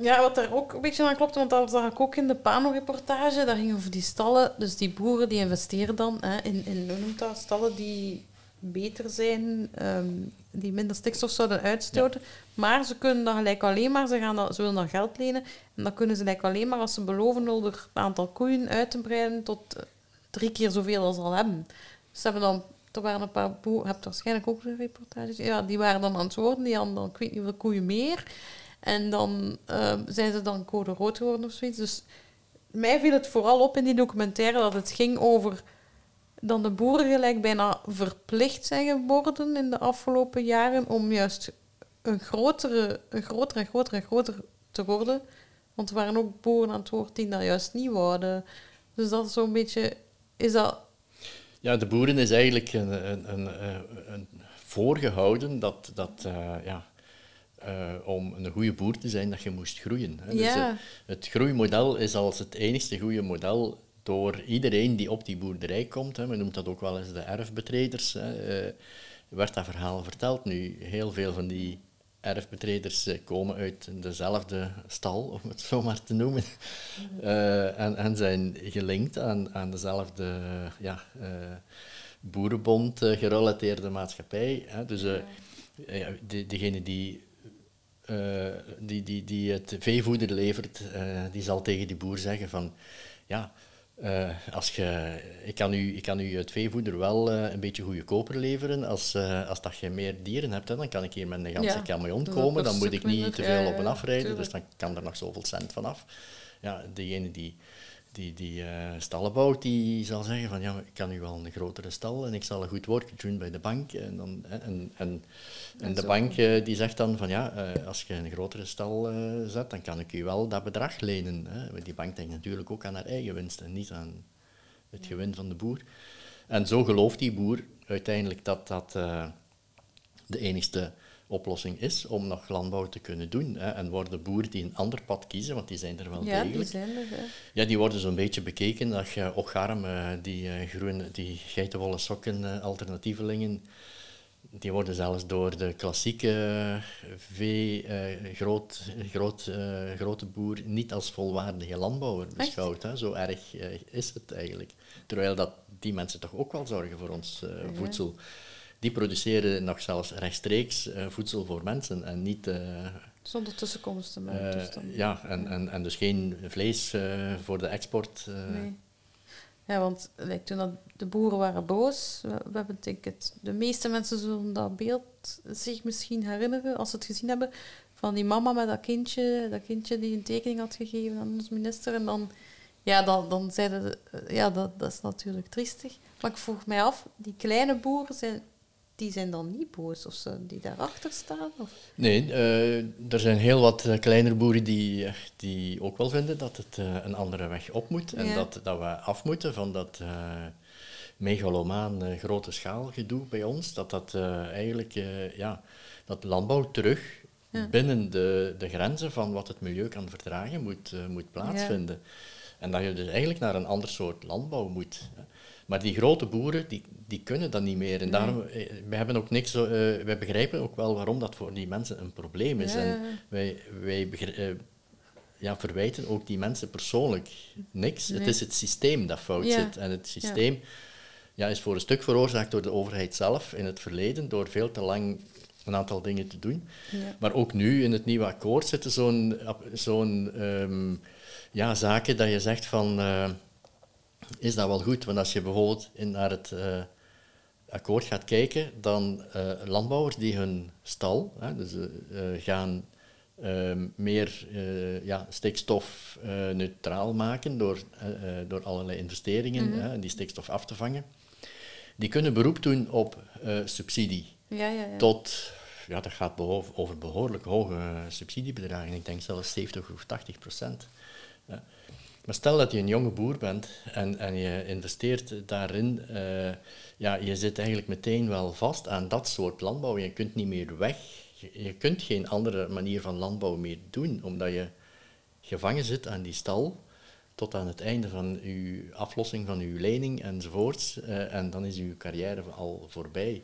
Ja, wat daar ook een beetje aan klopt, want dat zag ik ook in de Pano-reportage. Dat ging over die stallen. Dus die boeren die investeren dan hè, in, in noemt dat, stallen die beter zijn, ehm, die minder stikstof zouden uitstoten. Maar ze kunnen dat gelijk alleen maar, ze, gaan dat, ze willen dan geld lenen. En dan kunnen ze gelijk alleen maar als ze beloven om het aantal koeien uit te breiden tot drie keer zoveel als ze al hebben. Dus ze hebben dan, er waren een paar boeren, je hebt waarschijnlijk ook een reportage, ja, die waren dan aan het worden, die hadden dan ik weet niet hoeveel koeien meer. En dan ehm, zijn ze dan code rood geworden of zoiets. Dus mij viel het vooral op in die documentaire dat het ging over dan de boeren gelijk bijna verplicht zijn geworden in de afgelopen jaren om juist een grotere, een grotere en grotere en groter te worden. Want er waren ook boeren aan het woord die dat juist niet wouden. Dus dat is zo'n beetje... Is dat... Ja, de boeren is eigenlijk een, een, een, een voorgehouden dat, dat eh, ja, eh, om een goede boer te zijn, dat je moest groeien. Hè. Dus, het groeimodel is als het enigste goede model door iedereen die op die boerderij komt. Hè. Men noemt dat ook wel eens de erfbetreders. Hè. Eh, werd dat verhaal verteld. Nu, heel veel van die erfbetreders eh, komen uit dezelfde stal, om het zo maar te noemen. Eh, en, en zijn gelinkt aan, aan dezelfde ja, boerenbond gerelateerde maatschappij. Hè. Dus ja, de, degene die die, die, die het veevoeder levert, eh, die zal tegen die boer zeggen van ja, eh, als je, ik, kan u, ik kan u het veevoeder wel eh, een beetje goedkoper leveren. Als, eh, als dat je meer dieren hebt, hè, dan kan ik hier met een ganse Ja, camion komen. Dan moet ik niet te veel Ja, op en ja, afrijden, dus dan kan er nog zoveel cent vanaf. Ja, degene die, die, die eh, stallen bouwt, die zal zeggen van ja, ik kan u wel een grotere stal en ik zal een goed woordje doen bij de bank. En, dan, en, en, en de bank eh, die zegt dan van ja, eh, als je een grotere stal zet, dan kan ik u wel dat bedrag lenen. Hè. Die bank denkt natuurlijk ook aan haar eigen winst en niet aan het gewin van de boer. En zo gelooft die boer uiteindelijk dat dat de enigste oplossing is om nog landbouw te kunnen doen. Hè. En worden boeren die een ander pad kiezen, want die zijn er wel Ja, die degelijk, zijn er. Hè. ja, die worden zo'n beetje bekeken. Dat je Ocharm, eh, die, eh, groene, die geitenwolle sokken eh, alternatievelingen, die worden zelfs door de klassieke vee, eh, groot, groot, grote boer niet als volwaardige landbouwer beschouwd. Hè. Zo erg is het eigenlijk. Terwijl dat die mensen toch ook wel zorgen voor ons voedsel. Die produceren nog zelfs rechtstreeks eh, voedsel voor mensen en niet eh, Zonder tussenkomsten. Maar eh, dus dan- ja, en, en, en dus geen vlees voor de export. Nee. Ja, want like, toen dat de boeren waren boos, we, we hebben denk ik het, de meeste mensen zullen dat beeld zich misschien herinneren, als ze het gezien hebben, van die mama met dat kindje, dat kindje die een tekening had gegeven aan onze minister. En dan, ja, dan, dan zeiden ze, ja, dat, dat is natuurlijk triestig. Maar ik vroeg mij af, die kleine boeren, zijn, die zijn dan niet boos, of ze die daarachter staan? Of? Nee, eh, er zijn heel wat eh, kleinere boeren die, eh, die ook wel vinden dat het een andere weg op moet. En Ja. dat, dat we af moeten van dat megalomaan grote schaal gedoe bij ons. Dat dat eigenlijk, ja, dat landbouw terug Ja. binnen de, de grenzen van wat het milieu kan verdragen moet, moet plaatsvinden. En dat je dus eigenlijk naar een ander soort landbouw moet. hè. Maar die grote boeren, die, die kunnen dat niet meer. En daarom, eh, wij hebben ook niks, zo- eh, wij begrijpen ook wel waarom dat voor die mensen een probleem is. Ja. En wij, wij eh, ja, verwijten ook die mensen persoonlijk niks. Het is het systeem dat fout Ja. zit. En het systeem ja, is voor een stuk veroorzaakt door de overheid zelf in het verleden, door veel te lang een aantal dingen te doen. Maar ook nu in het nieuwe akkoord zitten zo'n zo'n ehm, ja, zaken dat je zegt van, is dat wel goed? Want als je bijvoorbeeld in, naar het eh, akkoord gaat kijken, dan eh, landbouwers die hun stal, hè, dus, eh, gaan ehm, meer ja, stikstof eh, neutraal maken door, door allerlei investeringen hè, die stikstof af te vangen. Die kunnen beroep doen op subsidie Ja, ja, ja. tot, ja, dat gaat over behoorlijk hoge subsidiebedragen. Ik denk zelfs 70 of 80 procent. Ja. Maar stel dat je een jonge boer bent en, en je investeert daarin, eh, ja, je zit eigenlijk meteen wel vast aan dat soort landbouw. Je kunt niet meer weg. Je, kunt geen andere manier van landbouw meer doen, omdat je gevangen zit aan die stal tot aan het einde van uw aflossing van uw lening enzovoorts. eh, en dan is uw carrière al voorbij.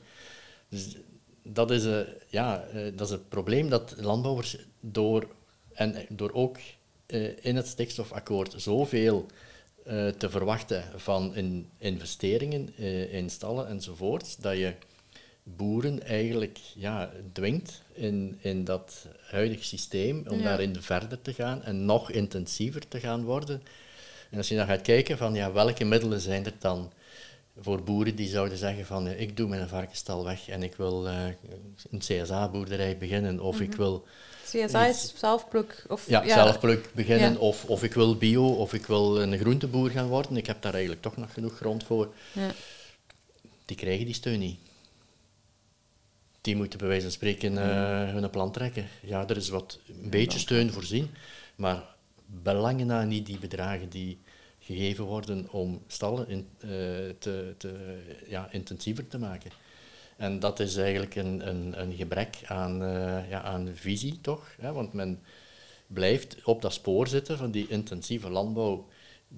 Dus dat is, eh, ja, dat is het probleem dat landbouwers door, en door ook in het stikstofakkoord zoveel eh, te verwachten van in investeringen eh, in stallen enzovoort, dat je boeren eigenlijk ja, dwingt in, in dat huidige systeem om Ja. daarin verder te gaan en nog intensiever te gaan worden. En als je dan gaat kijken van ja, welke middelen zijn er dan voor boeren die zouden zeggen van eh, ik doe mijn varkenstal weg en ik wil eh, een CSA-boerderij beginnen of ik wil CSA is zelfpluk. Of, ja, zelfpluk beginnen Ja. of, of ik wil bio of ik wil een groenteboer gaan worden. Ik heb daar eigenlijk toch nog genoeg grond voor. Ja. Die krijgen die steun niet. Die moeten bij wijze van spreken eh, hun plan trekken. Ja, er is wat een beetje steun voorzien, maar belangen na niet die bedragen die gegeven worden om stallen in, eh, te, te, ja, intensiever te maken. En dat is eigenlijk een, een, een gebrek aan, eh, ja, aan visie, toch? Hè? Want men blijft op dat spoor zitten van die intensieve landbouw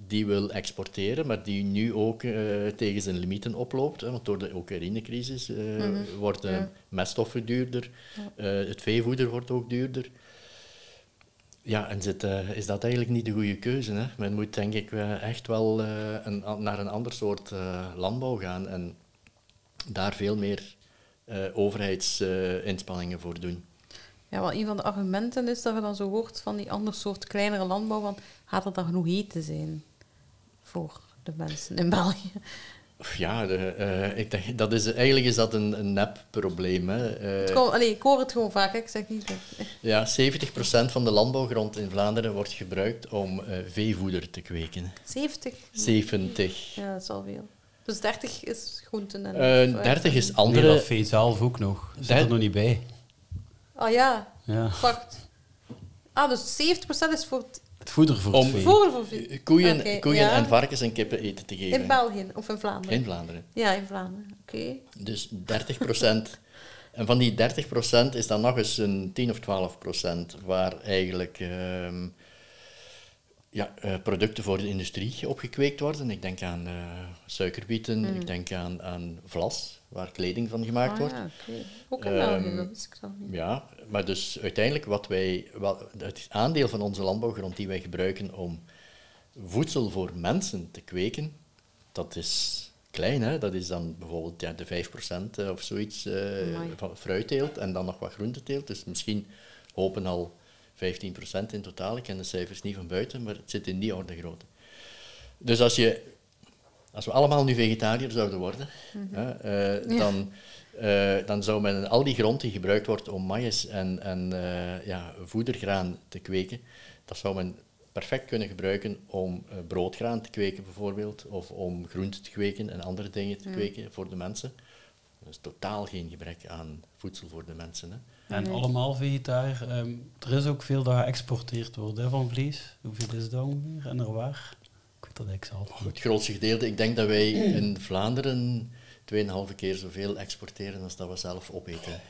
die wil exporteren, maar die nu ook eh, tegen zijn limieten oploopt. Hè? Want door de Oekraïne-crisis eh, worden Ja. meststoffen duurder, het veevoeder wordt ook duurder. Ja, en zit, is dat eigenlijk niet de goede keuze? Hè? Men moet denk ik echt wel een, naar een ander soort landbouw gaan en daar veel meer eh, overheidsinspanningen voor doen. Ja, wel een van de argumenten is dat je dan zo hoort van die ander soort kleinere landbouw, van gaat er dan genoeg eten zijn voor de mensen in België? Ja, de, eh, ik denk, dat is, eigenlijk is dat een, een nep-probleem. hè. Eh, Het komt- allee, ik hoor het gewoon vaak, hè. ik zeg niet... dat- *laughs* ja, 70% van de landbouwgrond in Vlaanderen wordt gebruikt om veevoeder te kweken. 70? 70. Ja, dat is al veel. Dus 30 is groenten en... Eh, fruit 30 en- is Nee, andere... dat vee zelf ook nog. Zit er Dat- nog niet bij. Ah ja, Ja. wacht. Ah, dus 70% is voor het Het voeder voor Om- het vee. voeren voor vee. Koeien, Oké, koeien ja. en varkens en kippen eten te geven. In België of in Vlaanderen? In Vlaanderen. Ja, in Vlaanderen. Oké. Dus 30% En van die 30% is dan nog eens een 10 of 12% waar eigenlijk ehm, ja, eh, producten voor de industrie opgekweekt worden. Ik denk aan eh, suikerbieten, ik denk aan, aan vlas, waar kleding van gemaakt Ah, wordt. ja. Ook in Ehm, België, dat wist ik dan niet. Ja, maar dus uiteindelijk wat wij, wat, het aandeel van onze landbouwgrond die wij gebruiken om voedsel voor mensen te kweken, dat is klein. Hè? Dat is dan bijvoorbeeld ja, de 5% of zoiets eh, van fruitteelt en dan nog wat groenteteelt. Dus misschien hopen al 15% in totaal. Ik ken de cijfers niet van buiten, maar het zit in die orde grootte. Dus als, je, als we allemaal nu vegetariër zouden worden, hè, eh, dan, eh, dan zou men al die grond die gebruikt wordt om maïs en, en eh, ja, voedergraan te kweken, dat zou men perfect kunnen gebruiken om broodgraan te kweken bijvoorbeeld, of om groenten te kweken en andere dingen te kweken voor de mensen. Er is totaal geen gebrek aan voedsel voor de mensen. Hè. En allemaal vegetariër. Ehm, er is ook veel dat geëxporteerd wordt hè, van vlees. Hoeveel is dat ongeveer en er waar? Ik weet dat ik zelf niet. Het grootste gedeelte, ik denk dat wij *clears throat* in Vlaanderen 2,5 keer zoveel exporteren als dat we zelf opeten.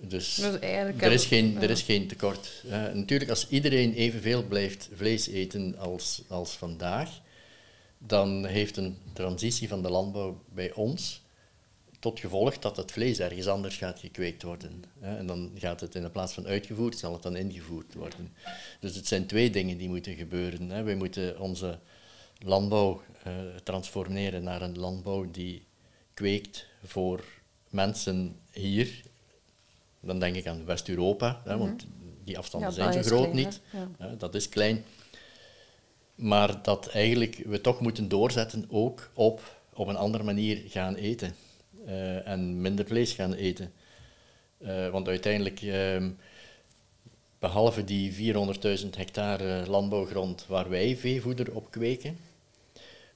Dus Dus eigenlijk er is geen, er is geen tekort. Natuurlijk, als iedereen evenveel blijft vlees eten als, als vandaag, dan heeft een transitie van de landbouw bij ons tot gevolg dat het vlees ergens anders gaat gekweekt worden. En dan gaat het in de plaats van uitgevoerd, zal het dan ingevoerd worden. Dus het zijn twee dingen die moeten gebeuren. Wij moeten onze landbouw eh, transformeren naar een landbouw die kweekt voor mensen hier. Dan denk ik aan West-Europa, hè, want die afstanden Mhm. Ja, zijn zo groot klein, niet. Ja. Dat is klein. Maar dat eigenlijk we toch moeten doorzetten ook op op een andere manier gaan eten. Eh, en minder vlees gaan eten. Eh, want uiteindelijk, ehm, behalve die 400.000 hectare landbouwgrond waar wij veevoeder op kweken,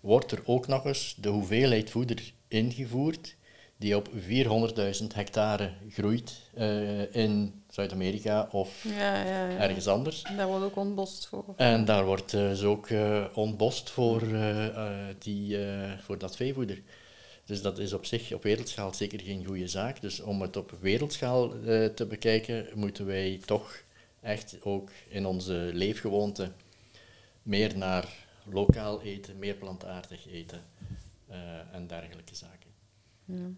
wordt er ook nog eens de hoeveelheid voeder ingevoerd die op 400.000 hectare groeit eh, in Zuid-Amerika of Ja, ja, ja. ergens anders. Daar wordt ook ontbost voor. En daar wordt eh, dus ook eh, ontbost voor, die, voor dat veevoeder. Dus dat is op zich op wereldschaal zeker geen goede zaak. Dus om het op wereldschaal eh, te bekijken, moeten wij toch echt ook in onze leefgewoonten meer naar lokaal eten, meer plantaardig eten eh, en dergelijke zaken. Ja,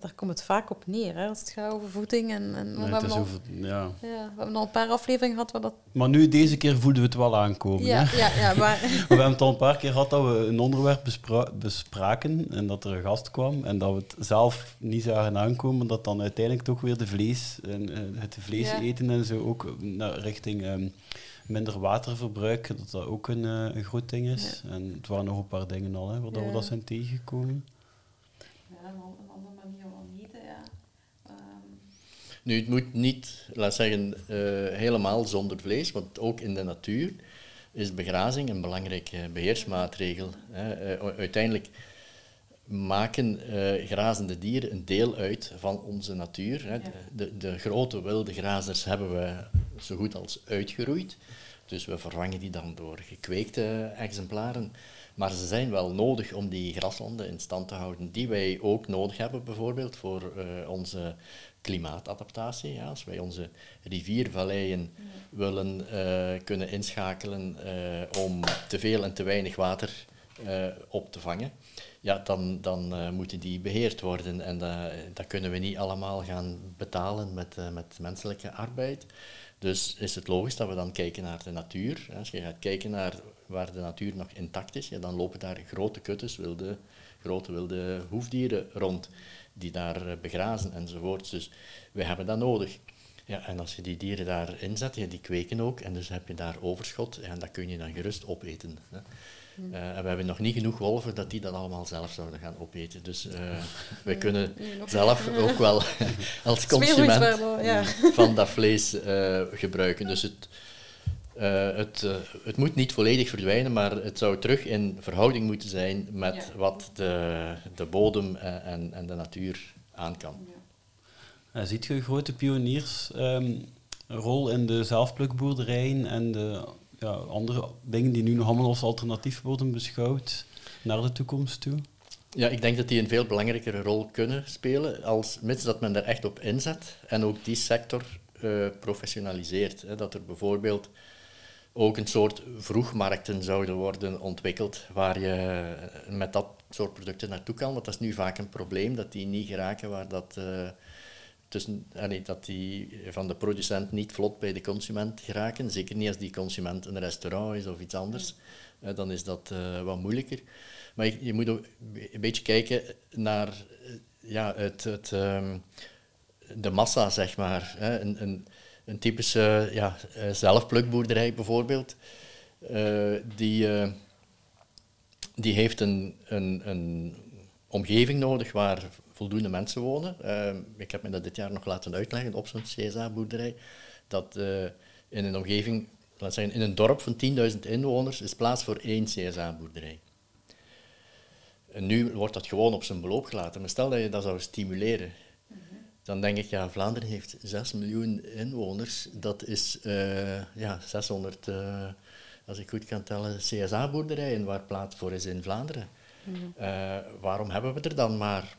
daar komt het vaak op neer, hè, als het gaat over voeding. En, en, we, Nee, het hebben is al, over, ja. ja, we hebben al een paar afleveringen gehad waar dat... Maar nu, deze keer voelden we het wel aankomen. Ja, hè? ja, ja, maar... *laughs* Maar we hebben het al een paar keer gehad dat we een onderwerp bespra- bespraken en dat er een gast kwam en dat we het zelf niet zagen aankomen, dat dan uiteindelijk toch weer de vlees en eh, het vlees Ja. eten en zo ook naar richting ehm, minder waterverbruik, dat dat ook een, eh, een groot ding is. En het waren nog een paar dingen al, hè, waar dat we Ja. dat zijn tegengekomen. Ja, een andere manier van eten, ja. Ehm, Nu, het moet niet, laat zeggen, eh, helemaal zonder vlees, want ook in de natuur is begrazing een belangrijke beheersmaatregel. Hè. Eh, uiteindelijk maken eh, grazende dieren een deel uit van onze natuur. Hè. De, de grote wilde grazers hebben we zo goed als uitgeroeid. Dus we vervangen die dan door gekweekte exemplaren. Maar ze zijn wel nodig om die graslanden in stand te houden, die wij ook nodig hebben, bijvoorbeeld voor onze klimaatadaptatie. Ja, als wij onze riviervalleien willen eh, kunnen inschakelen eh, om te veel en te weinig water eh, op te vangen, ja, dan, dan moeten die beheerd worden. En dat, dat kunnen we niet allemaal gaan betalen met, met menselijke arbeid. Dus is het logisch dat we dan kijken naar de natuur. Als je gaat kijken naar waar de natuur nog intact is, ja, dan lopen daar grote kuttes wilde grote wilde hoefdieren rond die daar eh, begrazen enzovoort. Dus we hebben dat nodig. Ja, en als je die dieren daarin zet, ja, die kweken ook, en dus heb je daar overschot, en dat kun je dan gerust opeten. Hè. Eh, en we hebben nog niet genoeg wolven dat die dat allemaal zelf zouden gaan opeten. Dus *laughs* uh, wij kunnen zelf ook wel *laughs* als consument ja. van dat vlees uh, gebruiken. Dus het, het, het moet niet volledig verdwijnen, maar het zou terug in verhouding moeten zijn met ja. wat de, de bodem en, en de natuur aan kan. Ja. ziet je grote pioniersrol um, in de zelfplukboerderijen en de ja, andere dingen die nu nog allemaal als alternatief worden beschouwd naar de toekomst toe? Ja, ik denk dat die een veel belangrijkere rol kunnen spelen, als, mits dat men er echt op inzet en ook die sector uh, professionaliseert. Hè, dat er bijvoorbeeld ook een soort vroegmarkten zouden worden ontwikkeld waar je met dat soort producten naartoe kan. Want dat is nu vaak een probleem, dat die niet geraken waar dat... Uh, tussen, allee, dat die van de producent niet vlot bij de consument geraken. Zeker niet als die consument een restaurant is of iets anders. Uh, dan is dat uh, wat moeilijker. Maar je, je, moet ook een beetje kijken naar ja, het, het, um, de massa, zeg maar. Hè. Een, een, een typische ja, zelfplukboerderij bijvoorbeeld, die, die heeft een, een, een omgeving nodig waar voldoende mensen wonen. Ik heb me dat dit jaar nog laten uitleggen op zo'n CSA-boerderij, dat in een omgeving, laat zeggen, in een dorp van 10.000 inwoners is plaats voor één CSA-boerderij. En nu wordt dat gewoon op zijn beloop gelaten. Maar stel dat je dat zou stimuleren, dan denk ik, ja, Vlaanderen heeft 6 miljoen inwoners. Dat is uh, ja, 600, als ik goed kan tellen, CSA-boerderijen waar plaats voor is in Vlaanderen. Mm waarom hebben we er dan maar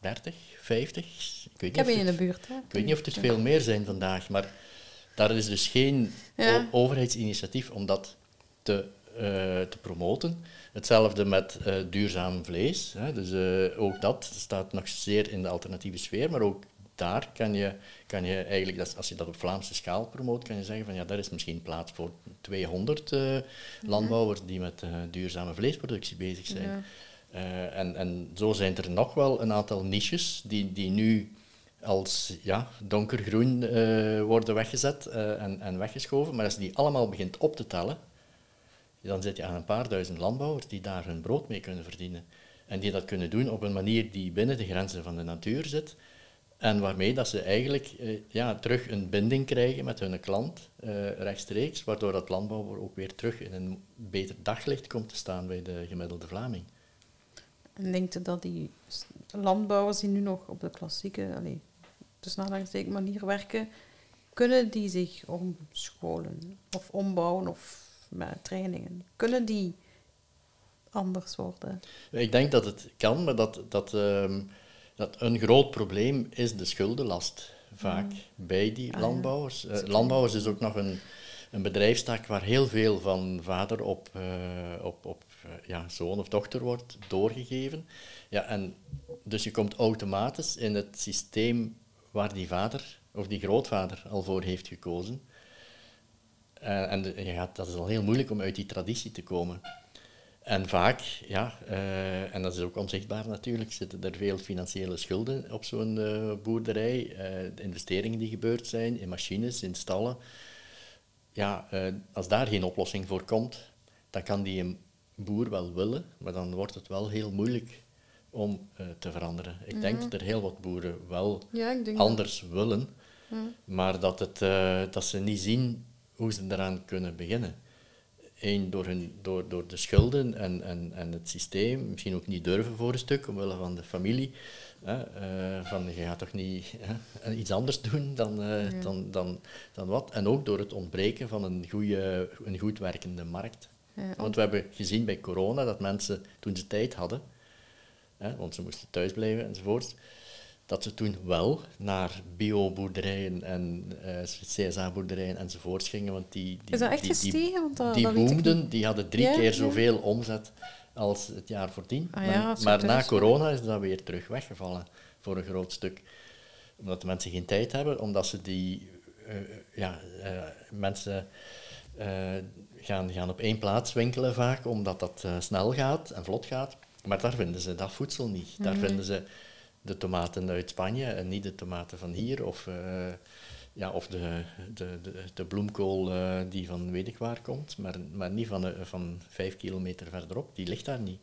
30, 50. Ik, weet ik heb je in de buurt. Hè? Ik weet niet of er veel meer zijn vandaag, maar daar is dus geen ja. overheidsinitiatief om dat te, te promoten. Hetzelfde met uh, duurzaam vlees. Hè. Dus uh, ook dat staat nog zeer in de alternatieve sfeer, maar ook daar kan je, kan je eigenlijk, als je dat op Vlaamse schaal promoot, kan je zeggen van ja, daar is misschien plaats voor 200 mhm. landbouwers die met duurzame vleesproductie bezig zijn. Ja. Uh, en, en zo zijn er nog wel een aantal niches die, die nu als ja, donkergroen worden weggezet en, en weggeschoven. Maar als je die allemaal begint op te tellen, dan zit je aan een paar duizend landbouwers die daar hun brood mee kunnen verdienen. En die dat kunnen doen op een manier die binnen de grenzen van de natuur zit. En waarmee dat ze eigenlijk ja, terug een binding krijgen met hun klant rechtstreeks, waardoor dat landbouwer ook weer terug in een beter daglicht komt te staan bij de gemiddelde Vlaming. En denkt u dat die landbouwers die nu nog op de klassieke, allee, dus manier werken, kunnen die zich omscholen of ombouwen of met trainingen? Kunnen die anders worden? Ik denk dat het kan, maar dat, dat, um, dat een groot probleem is de schuldenlast vaak mm. bij die ah, landbouwers. Ja. Uh, landbouwers is ook nog een, een bedrijfstak waar heel veel van vader op, uh, op, op eh, ja, zoon of dochter wordt doorgegeven. Ja, en dus je komt automatisch in het systeem waar die vader of die grootvader al voor heeft gekozen. Uh, en je gaat, dat is al heel moeilijk om uit die traditie te komen. En vaak, ja, uh, en dat is ook onzichtbaar natuurlijk, zitten er veel financiële schulden op zo'n uh, boerderij. de investeringen die gebeurd zijn in machines, in stallen. Ja, als daar geen oplossing voor komt, dan kan die boer wel willen, maar dan wordt het wel heel moeilijk om te veranderen. Ik denk mhm. dat er heel wat boeren wel ja, anders dat... willen, maar dat, het, dat ze niet zien hoe ze eraan kunnen beginnen. Eén, door, hun, door, door de schulden en, en, en het systeem, misschien ook niet durven voor een stuk, omwille van de familie. Hè, uh, van, je gaat toch niet hè, iets anders doen dan, ja. dan, dan, dan wat. En ook door het ontbreken van een, goede, een goed werkende markt. Want we hebben gezien bij corona dat mensen, toen ze tijd hadden, hè, want ze moesten thuis blijven enzovoort, dat ze toen wel naar bioboerderijen en uh, CSA-boerderijen enzovoort gingen. Want die, die, Is dat echt die, gestegen? Want dat, die dat boomden, die hadden drie ja, keer zoveel ja. omzet als het jaar voordien. Ah, ja, maar, maar na corona is dat weer terug weggevallen voor een groot stuk. Omdat de mensen geen tijd hebben, omdat ze die uh, ja, uh, mensen gaan, gaan op één plaats winkelen vaak, omdat dat snel gaat en vlot gaat. Maar daar vinden ze dat voedsel niet. Daar vinden ze de tomaten uit Spanje en niet de tomaten van hier. Of, eh, ja, of de, de, de, de bloemkool eh, die van weet ik waar komt, maar, maar niet van, eh, van vijf kilometer verderop. Die ligt daar niet.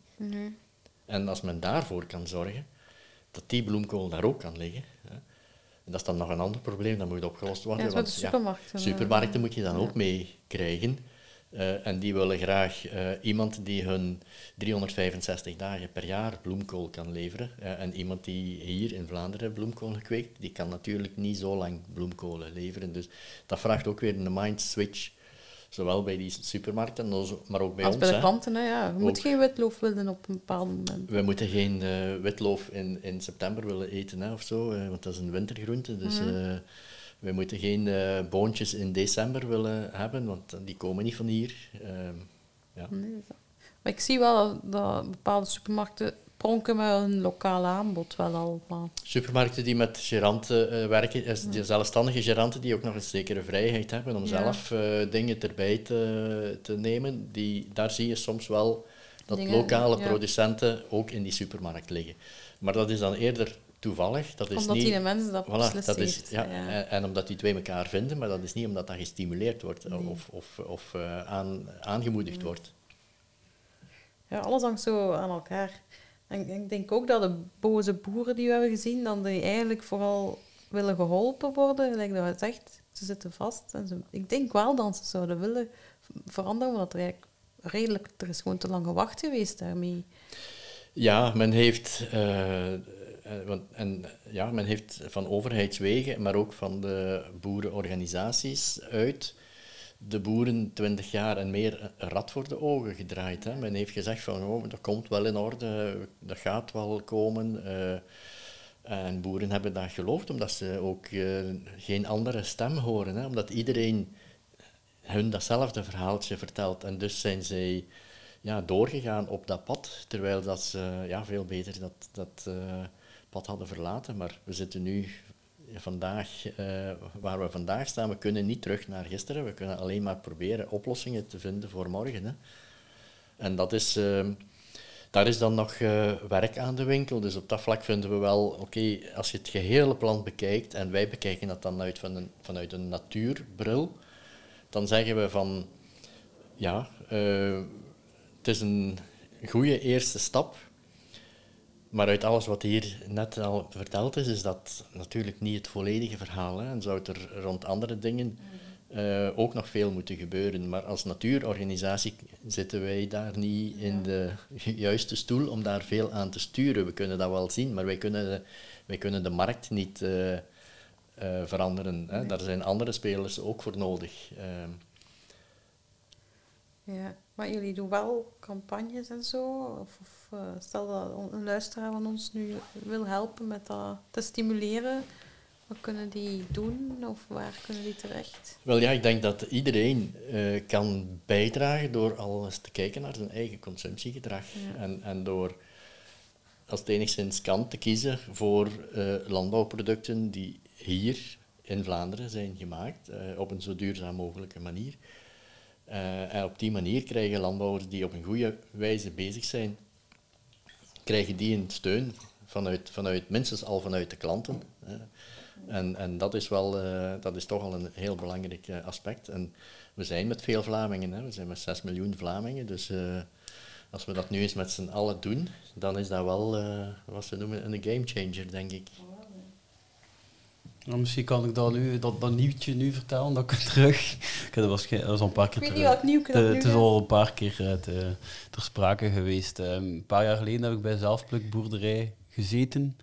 En als men daarvoor kan zorgen, dat die bloemkool daar ook kan liggen. Hè, en dat is dan nog een ander probleem, dat moet opgelost worden. Ja, want, supermarkten, supermarkten moet je dan ook mee krijgen. Eh, en die willen graag eh, iemand die hun 365 dagen per jaar bloemkool kan leveren. Eh, en iemand die hier in Vlaanderen bloemkool kweekt, die kan natuurlijk niet zo lang bloemkolen leveren. Dus dat vraagt ook weer een mind switch. Zowel bij die supermarkten, als- maar ook bij Als ons. bij de hè. klanten, hè, ja. Je moet Ook. geen witloof willen op een bepaald moment. We moeten geen witloof in, in september willen eten hè, of zo, want dat is een wintergroente. Dus eh, we moeten geen eh, boontjes in december willen hebben, want die komen niet van hier. Ehm, ja. Nee, Maar ik zie wel dat, bepaalde supermarkten pronken met hun lokale aanbod wel al. Maar Supermarkten die met geranten eh, werken, is die zelfstandige geranten die ook nog een zekere vrijheid hebben om Ja. zelf eh, dingen erbij te, te nemen, die, daar zie je soms wel dat Dingen, lokale ja. producenten ook in die supermarkt liggen. Maar dat is dan eerder toevallig. Dat is omdat niet, die mensen dat Voilà, dat is, ja, ja. En, en omdat die twee elkaar vinden, maar dat is niet omdat dat gestimuleerd wordt of, of, of eh, aan, aangemoedigd wordt. Ja, alles hangt zo aan elkaar. En ik denk ook dat de boze boeren die we hebben gezien, dan die eigenlijk vooral willen geholpen worden. Like dat het zegt, ze zitten vast. En ze, ik denk wel dat ze zouden willen veranderen, omdat er eigenlijk redelijk, er is gewoon te lang gewacht geweest daarmee. Ja, men heeft, eh, want, en, ja, men heeft van overheidswegen, maar ook van de boerenorganisaties uit de boeren twintig jaar en meer rad voor de ogen gedraaid. Hè. Men heeft gezegd van, oh, dat komt wel in orde, dat gaat wel komen. eh, en boeren hebben dat geloofd, omdat ze ook eh, geen andere stem horen. Hè, omdat iedereen hun datzelfde verhaaltje vertelt. En dus zijn zij ja, doorgegaan op dat pad, terwijl dat ze ja, veel beter dat, dat eh, hadden verlaten. Maar we zitten nu vandaag, eh, waar we vandaag staan, we kunnen niet terug naar gisteren. We kunnen alleen maar proberen oplossingen te vinden voor morgen. Hè. En dat is, eh, daar is dan nog eh, werk aan de winkel. Dus op dat vlak vinden we wel, oké, als je het gehele plan bekijkt, en wij bekijken dat dan uit vanuit een natuurbril, dan zeggen we van, ja, het is een goede eerste stap. Maar uit alles wat hier net al verteld is, is dat natuurlijk niet het volledige verhaal. Hè. En zou er rond andere dingen eh, ook nog veel moeten gebeuren. Maar als natuurorganisatie zitten wij daar niet in de juiste stoel om daar veel aan te sturen. We kunnen dat wel zien, maar wij kunnen de, wij kunnen de markt niet eh, eh, veranderen. Hè. Daar zijn andere spelers ook voor nodig. Ja, maar jullie doen wel campagnes en zo? Of, of eh, stel dat een luisteraar van ons nu wil helpen met dat te stimuleren, wat kunnen die doen of waar kunnen die terecht? Wel ja, ik denk dat iedereen eh, kan bijdragen door al eens te kijken naar zijn eigen consumptiegedrag. Ja. En, en door, als het enigszins kan, te kiezen voor eh, landbouwproducten die hier in Vlaanderen zijn gemaakt, op een zo duurzaam mogelijke manier. Eh, en op die manier krijgen landbouwers die op een goede wijze bezig zijn, krijgen die een steun vanuit, vanuit minstens al vanuit de klanten. En, en dat is wel, eh, dat is toch al een heel belangrijk eh, aspect. En we zijn met veel Vlamingen, hè. we zijn met 6 miljoen Vlamingen, dus als we dat nu eens met z'n allen doen, dan is dat wel, wat ze noemen, een gamechanger, denk ik. Nou, misschien kan ik dat, nu, dat, dat nieuwtje nu vertellen, dat ik terug... *laughs* Ik heb dat, dat is al een paar keer Ik weet niet te- dat nu Het is al een paar keer eh, te- ter sprake geweest. Ehm, een paar jaar geleden heb ik bij zelfplukboerderij gezeten.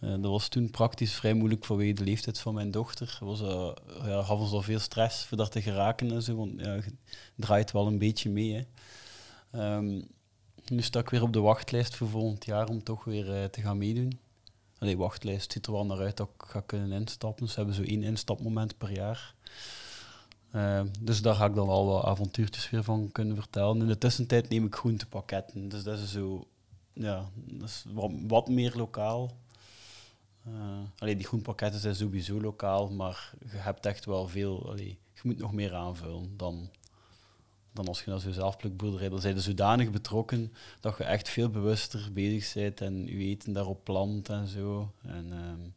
Eh, dat was toen praktisch vrij moeilijk vanwege de leeftijd van mijn dochter. Was, eh, ja, gaf ons al veel stress voor daar te geraken en zo, want ja, je draait wel een beetje mee. Hè. Ehm, nu sta ik weer op de wachtlijst voor volgend jaar om toch weer te gaan meedoen. Allee, wachtlijst ziet er wel naar uit dat ik ga kunnen instappen. Ze hebben zo één instapmoment per jaar. Eh, dus daar ga ik dan al wat avontuurtjes weer van kunnen vertellen. In de tussentijd neem ik groentepakketten. Dus dat is zo, ja, dat is wat, meer lokaal. Allee, die groentepakketten zijn sowieso lokaal, maar je hebt echt wel veel. Je moet nog meer aanvullen dan dan als je naar zo'n zelfplukboerderij, dan zijn je zodanig betrokken dat je echt veel bewuster bezig bent en je eten daarop plant en zo. En, ehm,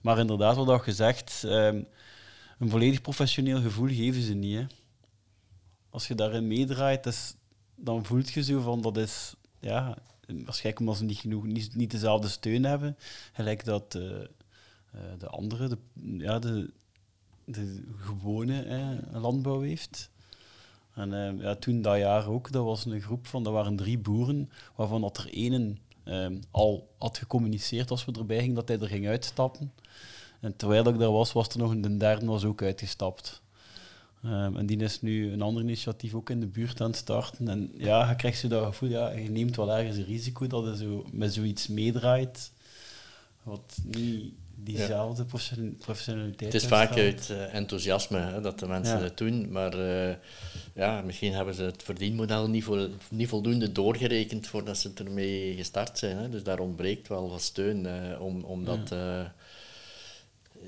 maar inderdaad, wat dat gezegd, um, een volledig professioneel gevoel geven ze niet. Hè. Als je daarin meedraait, dan voelt je zo van dat is, ja, waarschijnlijk omdat ze niet, genoeg, niet, niet dezelfde steun hebben, gelijk dat uh, de andere, de, ja, de, de gewone eh, landbouw heeft. En uh, ja, toen dat jaar ook, dat was een groep van, dat waren drie boeren, waarvan dat er één al had gecommuniceerd als we erbij gingen dat hij er ging uitstappen. En terwijl ik daar was, was er nog een derde was ook uitgestapt. Um, en die is nu een ander initiatief ook in de buurt aan het starten. En ja, je krijgt zo dat gevoel, ja, je neemt wel ergens een risico dat je zo met zoiets meedraait, wat niet diezelfde professionaliteit Het is vaak uit uh, enthousiasme hè, dat de mensen het doen, maar uh, ja, misschien hebben ze het verdienmodel niet, vol, niet voldoende doorgerekend voordat ze ermee gestart zijn. Hè. Dus daar ontbreekt wel wat steun uh, om, om dat... Ja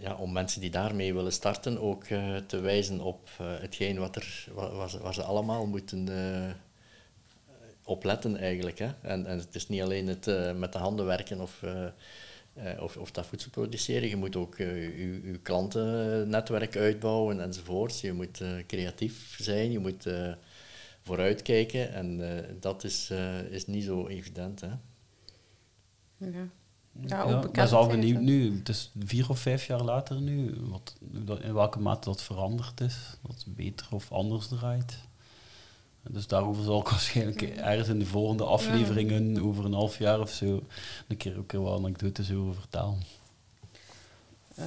ja, om mensen die daarmee willen starten ook te wijzen op hetgeen wat er, waar, ze, waar ze allemaal moeten opletten eigenlijk. Hè. En, en het is niet alleen het met de handen werken of, of, of dat voedsel produceren. Je moet ook je, je klantennetwerk uitbouwen enzovoorts. Je moet creatief zijn, je moet vooruitkijken. En dat is, is niet zo evident. Hè. Ja. Ja, ja dat is al benieuwd nu. Het is vier of vijf jaar later nu, wat, in welke mate dat veranderd is. Dat het beter of anders draait. Dus daarover zal ik waarschijnlijk ergens in de volgende afleveringen, over een half jaar of zo, een keer ook wel anekdotes over vertellen. Uh,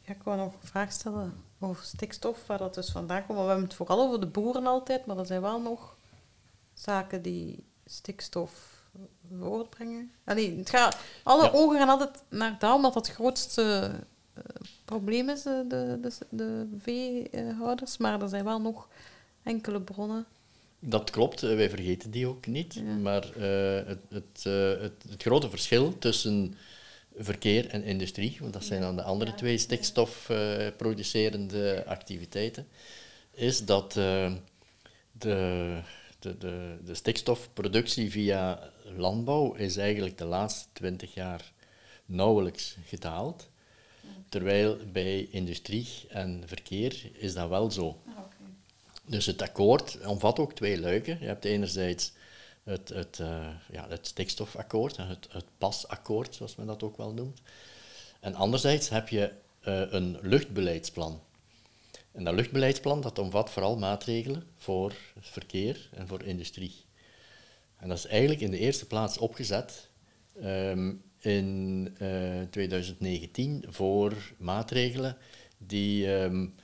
ja, ik wou nog een vraag stellen over stikstof, waar dat dus vandaan komt. We hebben het vooral over de boeren altijd, maar er zijn wel nog zaken die stikstof voortbrengen. Allee, het gaat, alle ogen gaan altijd naar daar, omdat dat het grootste uh, probleem is, de, de, de, veehouders. Maar er zijn wel nog enkele bronnen. Dat klopt, eh, wij vergeten die ook niet. Maar uh, het, het, het, het, grote verschil tussen verkeer en industrie, want dat zijn dan de andere twee stikstofproducerende activiteiten, is dat de de, de, de stikstofproductie via landbouw is eigenlijk de laatste twintig jaar nauwelijks gedaald. Terwijl bij industrie en verkeer is dat wel zo. Dus het akkoord omvat ook twee luiken. Je hebt enerzijds het, het, uh, ja, het stikstofakkoord, het, het pasakkoord, zoals men dat ook wel noemt. En anderzijds heb je uh, een luchtbeleidsplan. En dat luchtbeleidsplan dat omvat vooral maatregelen voor verkeer en voor industrie. En dat is eigenlijk in de eerste plaats opgezet um, in uh, eh, 2019 voor maatregelen die um,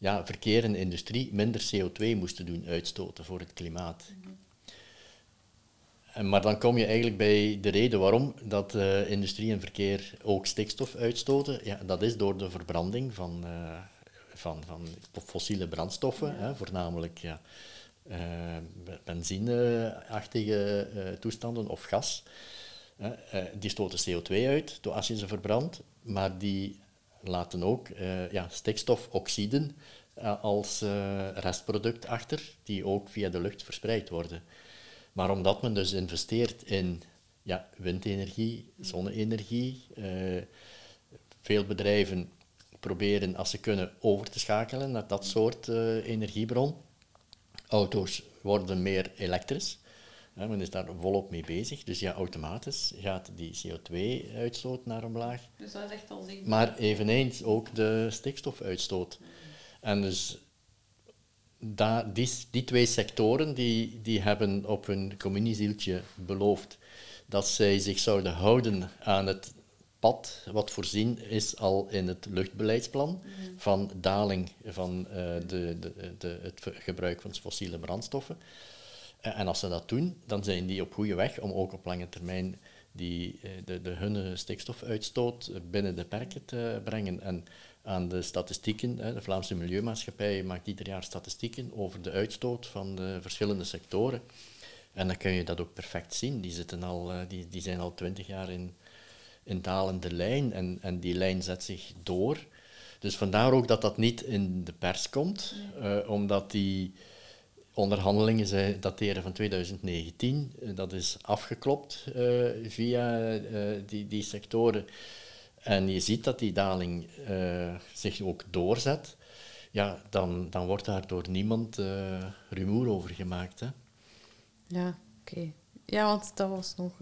ja, verkeer en industrie minder CO2 moesten doen uitstoten voor het klimaat. En, maar dan kom je eigenlijk bij de reden waarom dat uh, industrie en verkeer ook stikstof uitstoten. Ja, dat is door de verbranding van, uh, van, van fossiele brandstoffen, hè, voornamelijk ja, uh, benzineachtige toestanden of gas. Die stoten CO2 uit als je ze verbrandt, maar die laten ook ja, stikstofoxiden als restproduct achter, die ook via de lucht verspreid worden. Maar omdat men dus investeert in ja, windenergie, zonne-energie, veel bedrijven proberen, als ze kunnen, over te schakelen naar dat soort energiebron. Auto's worden meer elektrisch. Hè, men is daar volop mee bezig. Dus ja, automatisch gaat die CO2-uitstoot naar omlaag. Dus dat is echt al zichtbaar. Maar eveneens ook de stikstofuitstoot. En dus die, die twee sectoren die, die hebben op hun communiezieltje beloofd dat zij zich zouden houden aan het pad wat voorzien is al in het luchtbeleidsplan mhm. van daling van uh, de, de, de, het gebruik van fossiele brandstoffen. En als ze dat doen, dan zijn die op goede weg om ook op lange termijn die, uh, de, de hunne stikstofuitstoot binnen de perken te brengen. En aan de statistieken, de Vlaamse Milieumaatschappij maakt ieder jaar statistieken over de uitstoot van de verschillende sectoren. En dan kun je dat ook perfect zien. Die, zitten al, die, die zijn al twintig jaar in, een dalende lijn en, en die lijn zet zich door. Dus vandaar ook dat dat niet in de pers komt, uh, omdat die, onderhandelingen zijn, dateren van 2019. Eh, Dat is afgeklopt eh, via eh, die, die sectoren. En je ziet dat die daling eh, zich ook doorzet. Ja, dan, dan wordt daar door niemand eh, rumoer over gemaakt. Hè. Ja, oké. Ja, want dat was nog...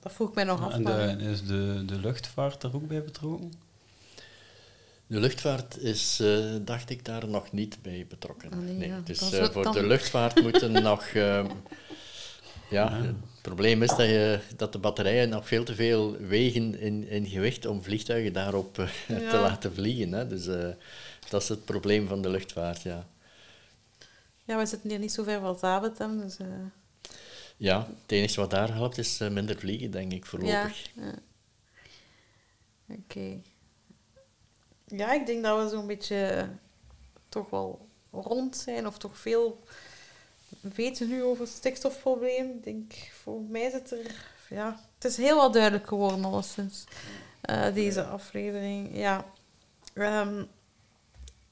dat vroeg ik mij nog af. En de, is de, de luchtvaart er ook bij betrokken? De luchtvaart is, eh, dacht ik, daar nog niet bij betrokken. Ah, nee, ja. Dus eh, voor dan- de luchtvaart moeten *laughs* nog... ehm, ja, het probleem is dat, je, dat de batterijen nog veel te veel wegen in, in gewicht om vliegtuigen daarop eh, te laten vliegen. Hè. Dus eh, dat is het probleem van de luchtvaart, ja. Ja, we zitten hier niet zo ver van Zaventem, dus... eh, Ja, het enige wat daar helpt is eh, minder vliegen, denk ik, voorlopig. Ja, ja. Oké. Ja, ik denk dat we zo'n beetje eh, toch wel rond zijn, of toch veel weten nu over het stikstofprobleem. Ik denk, voor mij zit er... Ja, het is heel wat duidelijk geworden, alleszins, eh, deze aflevering. Ja. Ehm,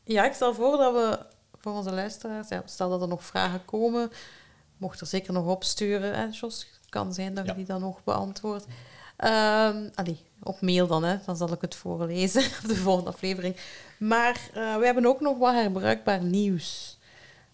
ja, ik stel voor dat we voor onze luisteraars, ja, stel dat er nog vragen komen, mocht er zeker nog opsturen, hè, Jos? Het kan zijn dat je Ja. die dan nog beantwoordt. Ehm op mail dan, hè. dan zal ik het voorlezen *laughs* op de volgende aflevering. Maar eh, we hebben ook nog wat herbruikbaar nieuws.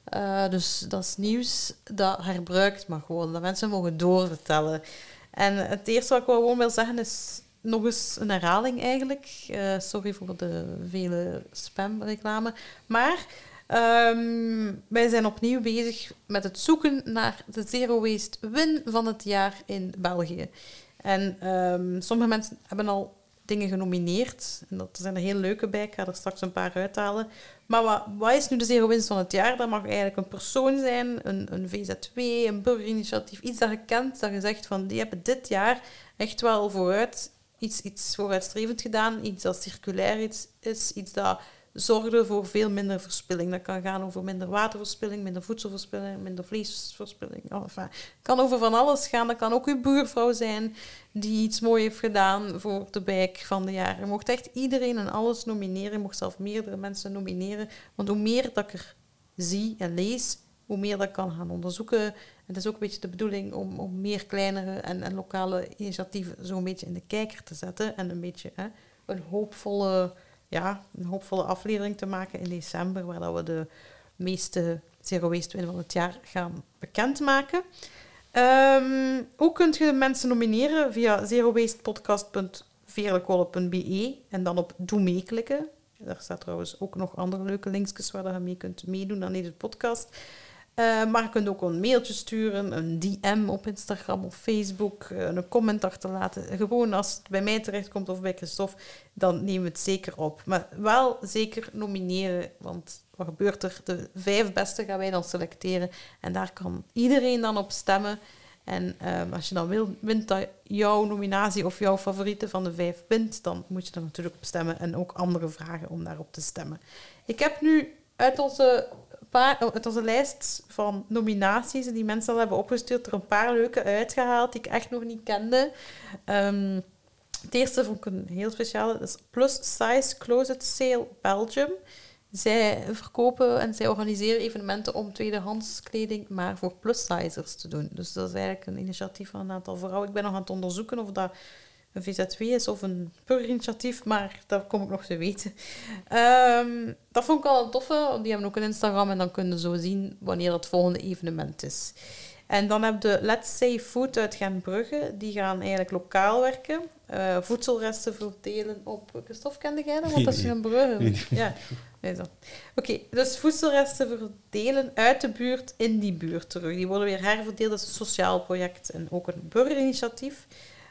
Eh, dus dat is nieuws dat herbruikt mag worden, dat mensen mogen doorvertellen. En het eerste wat ik gewoon wil zeggen is nog eens een herhaling eigenlijk. Eh, sorry voor de vele spamreclame. Maar ehm, wij zijn opnieuw bezig met het zoeken naar de Zero Waste Win van het jaar in België. En ehm, sommige mensen hebben al dingen genomineerd. En dat zijn er heel leuke bij. Ik ga er straks een paar uithalen. Maar wat, wat is nu de Zero Winst van het jaar? Dat mag eigenlijk een persoon zijn, een, een VZW, een burgerinitiatief. Iets dat je kent, dat je zegt van die hebben dit jaar echt wel vooruit, iets, iets vooruitstrevend gedaan. Iets dat circulair iets is, iets dat zorgde voor veel minder verspilling. Dat kan gaan over minder waterverspilling, minder voedselverspilling, minder vleesverspilling. Oh, kan over van alles gaan. Dat kan ook uw buurvrouw zijn die iets moois heeft gedaan voor de bijk van de jaar. Je mocht echt iedereen en alles nomineren. Je mocht zelf meerdere mensen nomineren. Want hoe meer dat ik er zie en lees, hoe meer dat kan gaan onderzoeken. En het is ook een beetje de bedoeling om, om meer kleinere en, en lokale initiatieven zo'n beetje in de kijker te zetten. En een beetje hè, een, hoopvolle, ja, een hoopvolle aflevering te maken in december, waar dat we de meeste Zero Waste Win van het jaar gaan bekendmaken. Ehm ook kunt je mensen nomineren via zerowastepodcast.veerlekolle.be en dan op Doe mee klikken. Daar staat trouwens ook nog andere leuke linkjes waar je mee kunt meedoen aan deze podcast. Eh, maar je kunt ook een mailtje sturen, een DM op Instagram of Facebook, eh, een comment achterlaten. Gewoon als het bij mij terechtkomt of bij Christophe, dan nemen we het zeker op. Maar wel zeker nomineren, want wat gebeurt er? De vijf beste gaan wij dan selecteren en daar kan iedereen dan op stemmen. En ehm, als je dan wil, wint dat jouw nominatie of jouw favoriete van de vijf wint, dan moet je er natuurlijk op stemmen en ook andere vragen om daarop te stemmen. Ik heb nu uit onze, paar, uit onze lijst van nominaties die mensen al hebben opgestuurd, er een paar leuke uitgehaald die ik echt nog niet kende. Ehm, het eerste vond ik een heel speciale, dat is Plus Size Closet Sale Belgium. Zij verkopen en zij organiseren evenementen om tweedehands kleding maar voor plus-sizers te doen. Dus dat is eigenlijk een initiatief van een aantal vrouwen. Ik ben nog aan het onderzoeken of dat een VZW is of een burgerinitiatief, maar dat kom ik nog te weten. Ehm, dat vond ik al een toffe, want die hebben ook een Instagram en dan kunnen ze zo zien wanneer het volgende evenement is. En dan heb je Let's Say Food uit Genbrugge. Die gaan eigenlijk lokaal werken. Eh, voedselresten verdelen op... Christophe, kende jij dat? Want dat is. Genbrugge. Nee. Ja, nee. Oké, dus voedselresten verdelen uit de buurt in die buurt terug. Die worden weer herverdeeld. Dat is een sociaal project en ook een burgerinitiatief.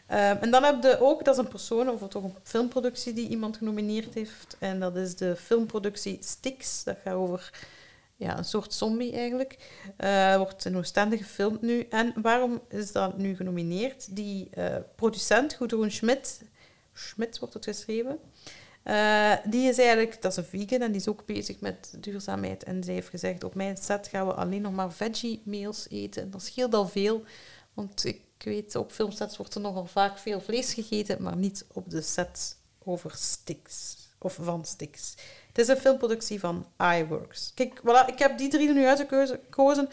Ehm, en dan heb je ook, dat is een persoon, of toch een filmproductie die iemand genomineerd heeft. En dat is de filmproductie Stix. Dat gaat over ja, een soort zombie eigenlijk. Eh wordt in Oostende gefilmd nu. En waarom is dat nu genomineerd? Die eh, producent, Gudrun Schmidt, Schmidt wordt het geschreven, eh, die is eigenlijk, dat is een vegan en die is ook bezig met duurzaamheid. En zij heeft gezegd, op mijn set gaan we alleen nog maar veggie meals eten. En dat scheelt al veel, want ik weet, op filmsets wordt er nogal vaak veel vlees gegeten, maar niet op de set over sticks, of van sticks. Het is een filmproductie van iWorks. Kijk, ik heb die drie nu uitgekozen.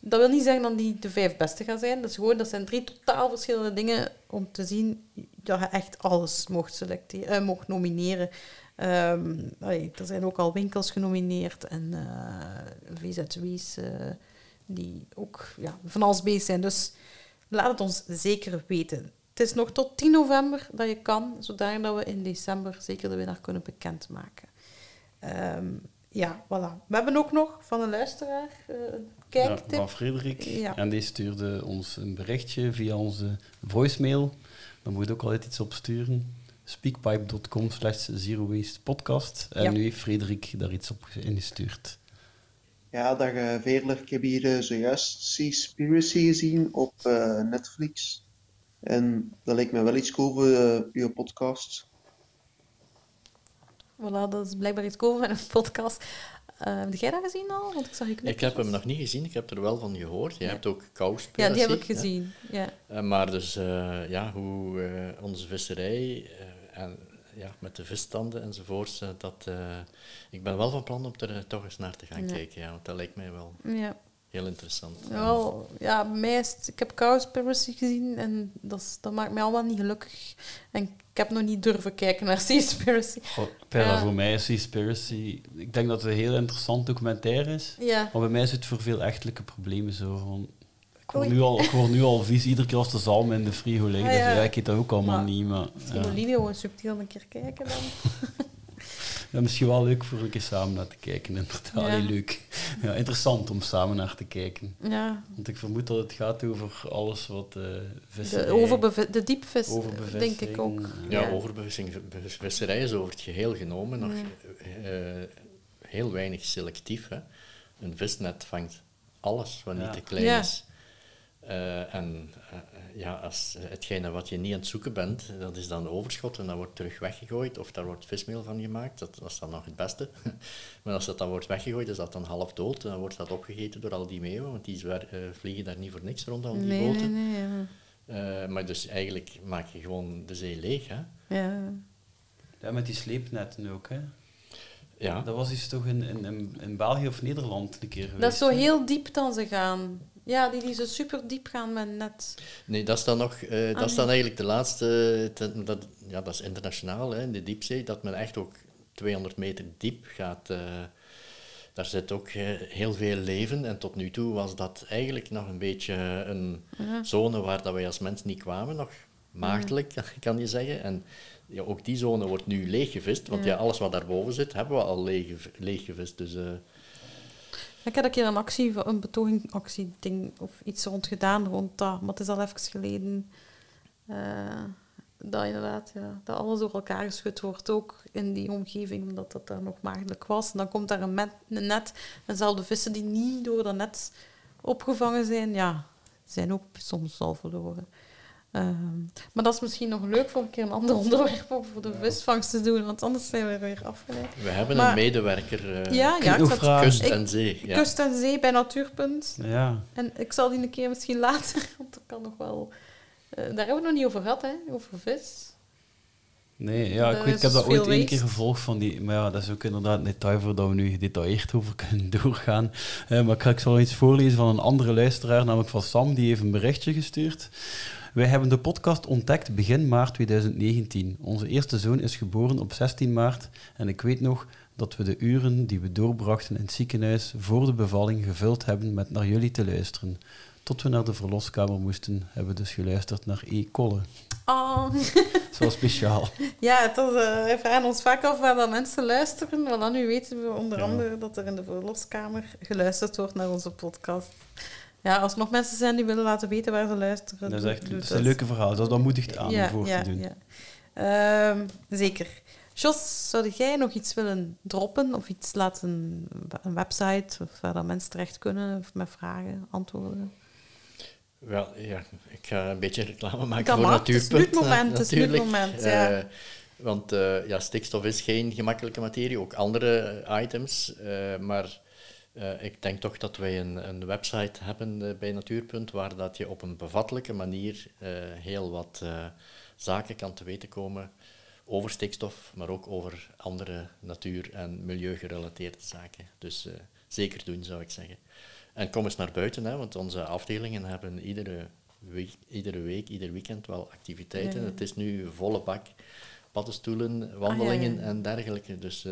dat wil niet zeggen dat die de vijf beste gaan zijn. Dat, is gewoon, dat zijn drie totaal verschillende dingen om te zien dat je echt alles mocht, selecteren, eh, mocht nomineren. Ehm, er zijn ook al winkels genomineerd en eh, VZW's eh, die ook ja, van alles bezig zijn. Dus laat het ons zeker weten. Het is nog tot 10 november dat je kan, zodat we in december zeker de winnaar kunnen bekendmaken. Ehm, ja, voilà. We hebben ook nog van een luisteraar eh, een Ja, kijktip. van Frederik. Ja. En die stuurde ons een berichtje via onze voicemail. Daar moet je ook altijd iets op sturen. Speakpipe.com slash zero waste podcast. En Ja. nu heeft Frederik daar iets op ingestuurd. Ja, dag eh, Veerler. Ik heb hier eh, zojuist Seaspiracy gezien op eh, Netflix. En dat lijkt me wel iets cool voor uw podcast. Voilà, dat is blijkbaar iets cool van een podcast. Eh, heb jij dat gezien al? Want ik zag je Ik heb hem nog niet gezien, ik heb er wel van gehoord. Je Ja. hebt ook Cowspiracy. Ja, die heb ik gezien. Ja. Eh, maar dus, eh, ja, hoe eh, onze visserij eh, en ja, met de visstanden enzovoorts, eh, dat, eh, ik ben wel van plan om er eh, toch eens naar te gaan Ja. kijken. Ja, want dat lijkt mij wel Ja. heel interessant. Wel, ja, mij is het- ik heb Cowspiracy gezien en dat, is- dat maakt mij allemaal niet gelukkig. En ik heb nog niet durven kijken naar *laughs* Seaspiracy. Ja. voor mij is Seaspiracy... Ik denk dat het een heel interessant documentaire is. Ja. Maar bij mij zit het voor veel echtelijke problemen zo. Van, word Oei. nu al, ik word nu al vies, iedere keer als de zalm in de frigo ligt. Ah, Dus ja. ik eet dat ook allemaal Maar niet. Maar, Misschien ja. Olivia gewoon subtiel een keer kijken dan. *laughs* Ja, misschien wel leuk voor een keer samen naar te kijken. Inderdaad, Ja. Leuk. Ja, interessant om samen naar te kijken. Ja, Want ik vermoed dat het gaat over alles wat uh, visserij... de, overbeve- de diepvis, overbevissing, denk ik ook. Ja, Ja. overbevissing, visserij is over het geheel genomen nog eh, heel weinig selectief. Hè. Een visnet vangt alles wat niet te klein Ja. is. Eh, en eh, ja, als hetgene wat je niet aan het zoeken bent, dat is dan overschot en dat wordt terug weggegooid of daar wordt vismeel van gemaakt. Dat, dat is dan nog het beste. *laughs* maar als dat dan wordt weggegooid, is dat dan half dood. Dan wordt dat opgegeten door al die meeuwen, want die zwer- eh, vliegen daar niet voor niks rond al die Nee, boten. nee. Ja. Eh, maar dus eigenlijk maak je gewoon de zee leeg. Hè? Ja. Ja, met die sleepnetten ook, hè. Ja. Dat was iets toch in, in, in, in België of Nederland een keer geweest. Dat is zo hè? heel diep dan ze gaan. Ja, die, die zo super diep gaan met net. Nee, dat is dan nog, eh, dat is dan eigenlijk de laatste, te- dat, ja, dat is internationaal, hè, in de diepzee, dat men echt ook 200 meter diep gaat. eh, daar zit ook eh, heel veel leven en tot nu toe was dat eigenlijk nog een beetje een zone waar dat wij als mens niet kwamen, nog maagdelijk, *laughs* kan je zeggen. En ja, ook die zone wordt nu leeggevist, want ja. alles wat daarboven zit, hebben we al leeg, leeggevist. Dus, eh, Ik heb een keer een actie, een betogingactie-ding of iets rond gedaan rond dat, maar het is al even geleden. eh, dat inderdaad, ja, dat alles door elkaar geschud wordt, ook in die omgeving, omdat dat daar nog maagdelijk was. En dan komt daar een, met, een net, de vissen die niet door dat net opgevangen zijn, ja, zijn ook soms al verloren. Ehm, maar dat is misschien nog leuk voor een keer een ander *laughs* onderwerp voor de visvangst te doen, want anders zijn we weer afgeleid. we hebben Maar- een medewerker, eh, ja, ja, ik zat- kust ik- en zee. Ja. Kust en Zee bij Natuurpunt. Ja, En ik zal die een keer misschien *laughs* later, want dat kan nog wel... eh, daar hebben we het nog niet over gehad, hè? Over vis. nee, ja, ik, weet, ik heb dat ooit één keer gevolgd van die... Maar ja, dat is ook inderdaad een detail voor dat we nu gedetailleerd over *laughs* kunnen doorgaan. Eh, maar ik ga ik zal iets voorlezen van een andere luisteraar, namelijk van Sam, die heeft een berichtje gestuurd. Wij hebben de podcast ontdekt begin maart 2019. Onze eerste zoon is geboren op 16 maart en ik weet nog dat we de uren die we doorbrachten in het ziekenhuis voor de bevalling gevuld hebben met naar jullie te luisteren. Tot we naar de verloskamer moesten, hebben we dus geluisterd naar E. Kolle. Oh. *laughs* Zo speciaal. Ja, het was, eh, we vragen ons vaak af waar dat mensen luisteren. Maar dan nu weten we onder Ja. andere dat er in de verloskamer geluisterd wordt naar onze podcast. Ja, als er nog mensen zijn die willen laten weten waar ze luisteren... Dat is echt dat is een leuke verhaal. Dat, moedigt aan om voor ja, te doen. Ja. Ehm, zeker. Jos, zou jij nog iets willen droppen of iets laten, een website of waar dat mensen terecht kunnen of met vragen, antwoorden? Wel, ja, ik ga een beetje reclame maken Dat voor mag, het is nu Natuurpunt. het moment, het is nu het natuurlijk. moment, ja. Eh, want eh, ja, stikstof is geen gemakkelijke materie, ook andere eh, items. eh, maar eh, ik denk toch dat wij een, een website hebben eh, bij Natuurpunt waar dat je op een bevattelijke manier eh, heel wat zaken kan te weten komen over stikstof, maar ook over andere natuur- en milieugerelateerde zaken. Dus zeker doen, zou ik zeggen. En kom eens naar buiten, hè, want onze afdelingen hebben iedere week, iedere week, ieder weekend wel activiteiten. Ja, ja. Het is nu volle bak paddenstoelen, wandelingen Ah, ja, en dergelijke. Dus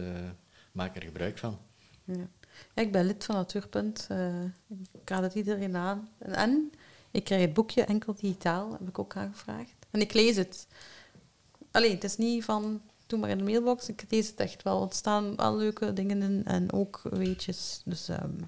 maak er gebruik van. Ja. Ik ben lid van Natuurpunt. eh, ik raad het iedereen aan. En, en ik krijg het boekje enkel digitaal, heb ik ook aangevraagd. En ik lees het. Alleen, het is niet van, doe maar in de mailbox. Ik lees het echt wel. Er staan wel leuke dingen in en ook weetjes. Dus ehm,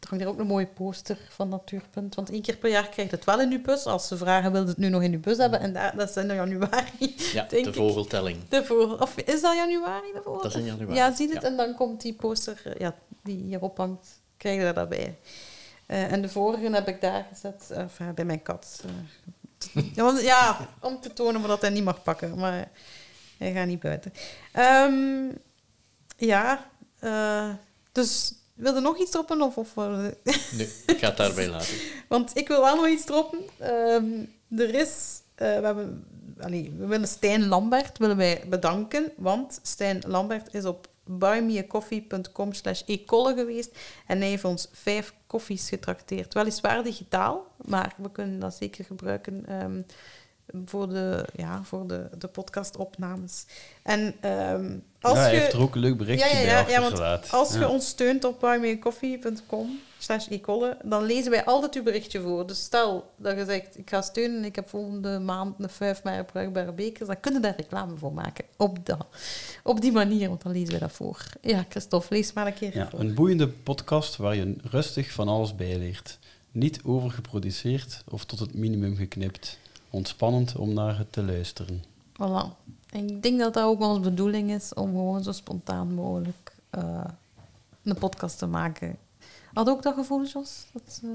er hangt er ook een mooie poster van Natuurpunt. Want één keer per jaar krijgt het wel in uw bus. Als ze vragen, wil je het nu nog in uw bus hebben? En daar, dat is in januari. *laughs* Ja, denk de vogeltelling. De vogel. Of is dat januari? De vogel? Dat is in januari, Ja, zie het. ja. En dan komt die poster eh, ja, die hierop hangt. Krijg je daar daarbij. Eh, en de vorige heb ik daar gezet, eh, enfin, bij mijn kat. ja, *laughs* want- ja, om te tonen dat hij niet mag pakken. Maar hij gaat niet buiten. Ehm, ja, eh, dus wilde nog iets droppen? Of, of, eh, Nu, ik ga het daarbij laten. *laughs* want ik wil wel nog iets droppen. Ehm, er is... eh, we, hebben, allee, we willen Stijn Lambert willen wij bedanken, want Stijn Lambert is op buymeacoffee.com slash ecolle geweest en hij heeft ons vijf koffies getrakteerd. Weliswaar digitaal, maar we kunnen dat zeker gebruiken ehm, voor de, ja, voor de, de podcastopnames. En ehm, als ja, je... heeft er ook een leuk berichtje bij ja, want achtergelaten. als je Ja. ons steunt op buymeacoffee.com slash dan lezen wij altijd uw berichtje voor. Dus stel dat je zegt, ik ga steunen en ik heb volgende maand een vijf maar bruikbare bekers, dan kunnen we daar reclame voor maken. Op, dat, op die manier, want dan lezen wij dat voor. Ja, Christophe, lees maar een keer Ja, voor. een boeiende podcast waar je rustig van alles bijleert. Niet overgeproduceerd of tot het minimum geknipt. Ontspannend om naar het te luisteren. Voilà. En ik denk dat dat ook onze bedoeling is, om gewoon zo spontaan mogelijk eh, een podcast te maken. Had ook dat gevoel, Jos? Dat, eh,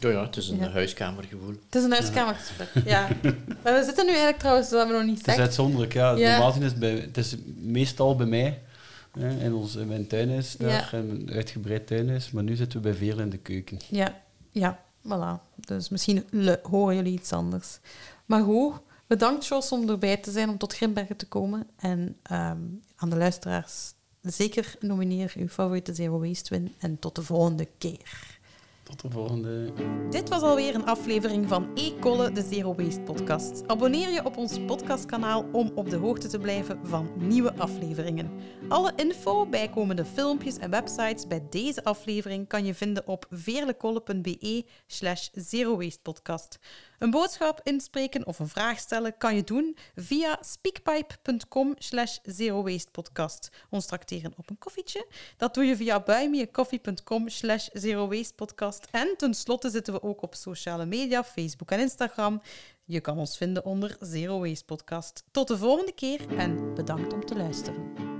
Ja, ja, het is een Ja. huiskamergevoel. Het is een huiskamergesprek, ja. *laughs* We zitten nu eigenlijk trouwens, dat hebben we nog niet Het is gezegd. uitzonderlijk, ja. Ja. Normaal gezien is het, bij, het is meestal bij mij. Hè, in, ons, in mijn tuinhuis daar, Ja. in een uitgebreid tuinhuis. Maar nu zitten we bij Veerle in de keuken. Ja, ja, voilà. Dus misschien horen jullie iets anders. Maar goed, bedankt Jos om erbij te zijn, om tot Grimbergen te komen. En ehm, aan de luisteraars, zeker nomineer uw favoriete Zero Waste Win. En tot de volgende keer. Tot de volgende. Dit was alweer een aflevering van E-Colle, de Zero Waste podcast. Abonneer je op ons podcastkanaal om op de hoogte te blijven van nieuwe afleveringen. Alle info, bijkomende filmpjes en websites bij deze aflevering kan je vinden op veerlekolle.be slash Zero Waste podcast. Een boodschap inspreken of een vraag stellen kan je doen via speakpipe.com slash Zero Waste podcast. Ons trakteren op een koffietje. Dat doe je via buymeacoffee.com slash Zero Waste podcast. En tenslotte zitten we ook op sociale media, Facebook en Instagram. Je kan ons vinden onder Zero Waste podcast. Tot de volgende keer en bedankt om te luisteren.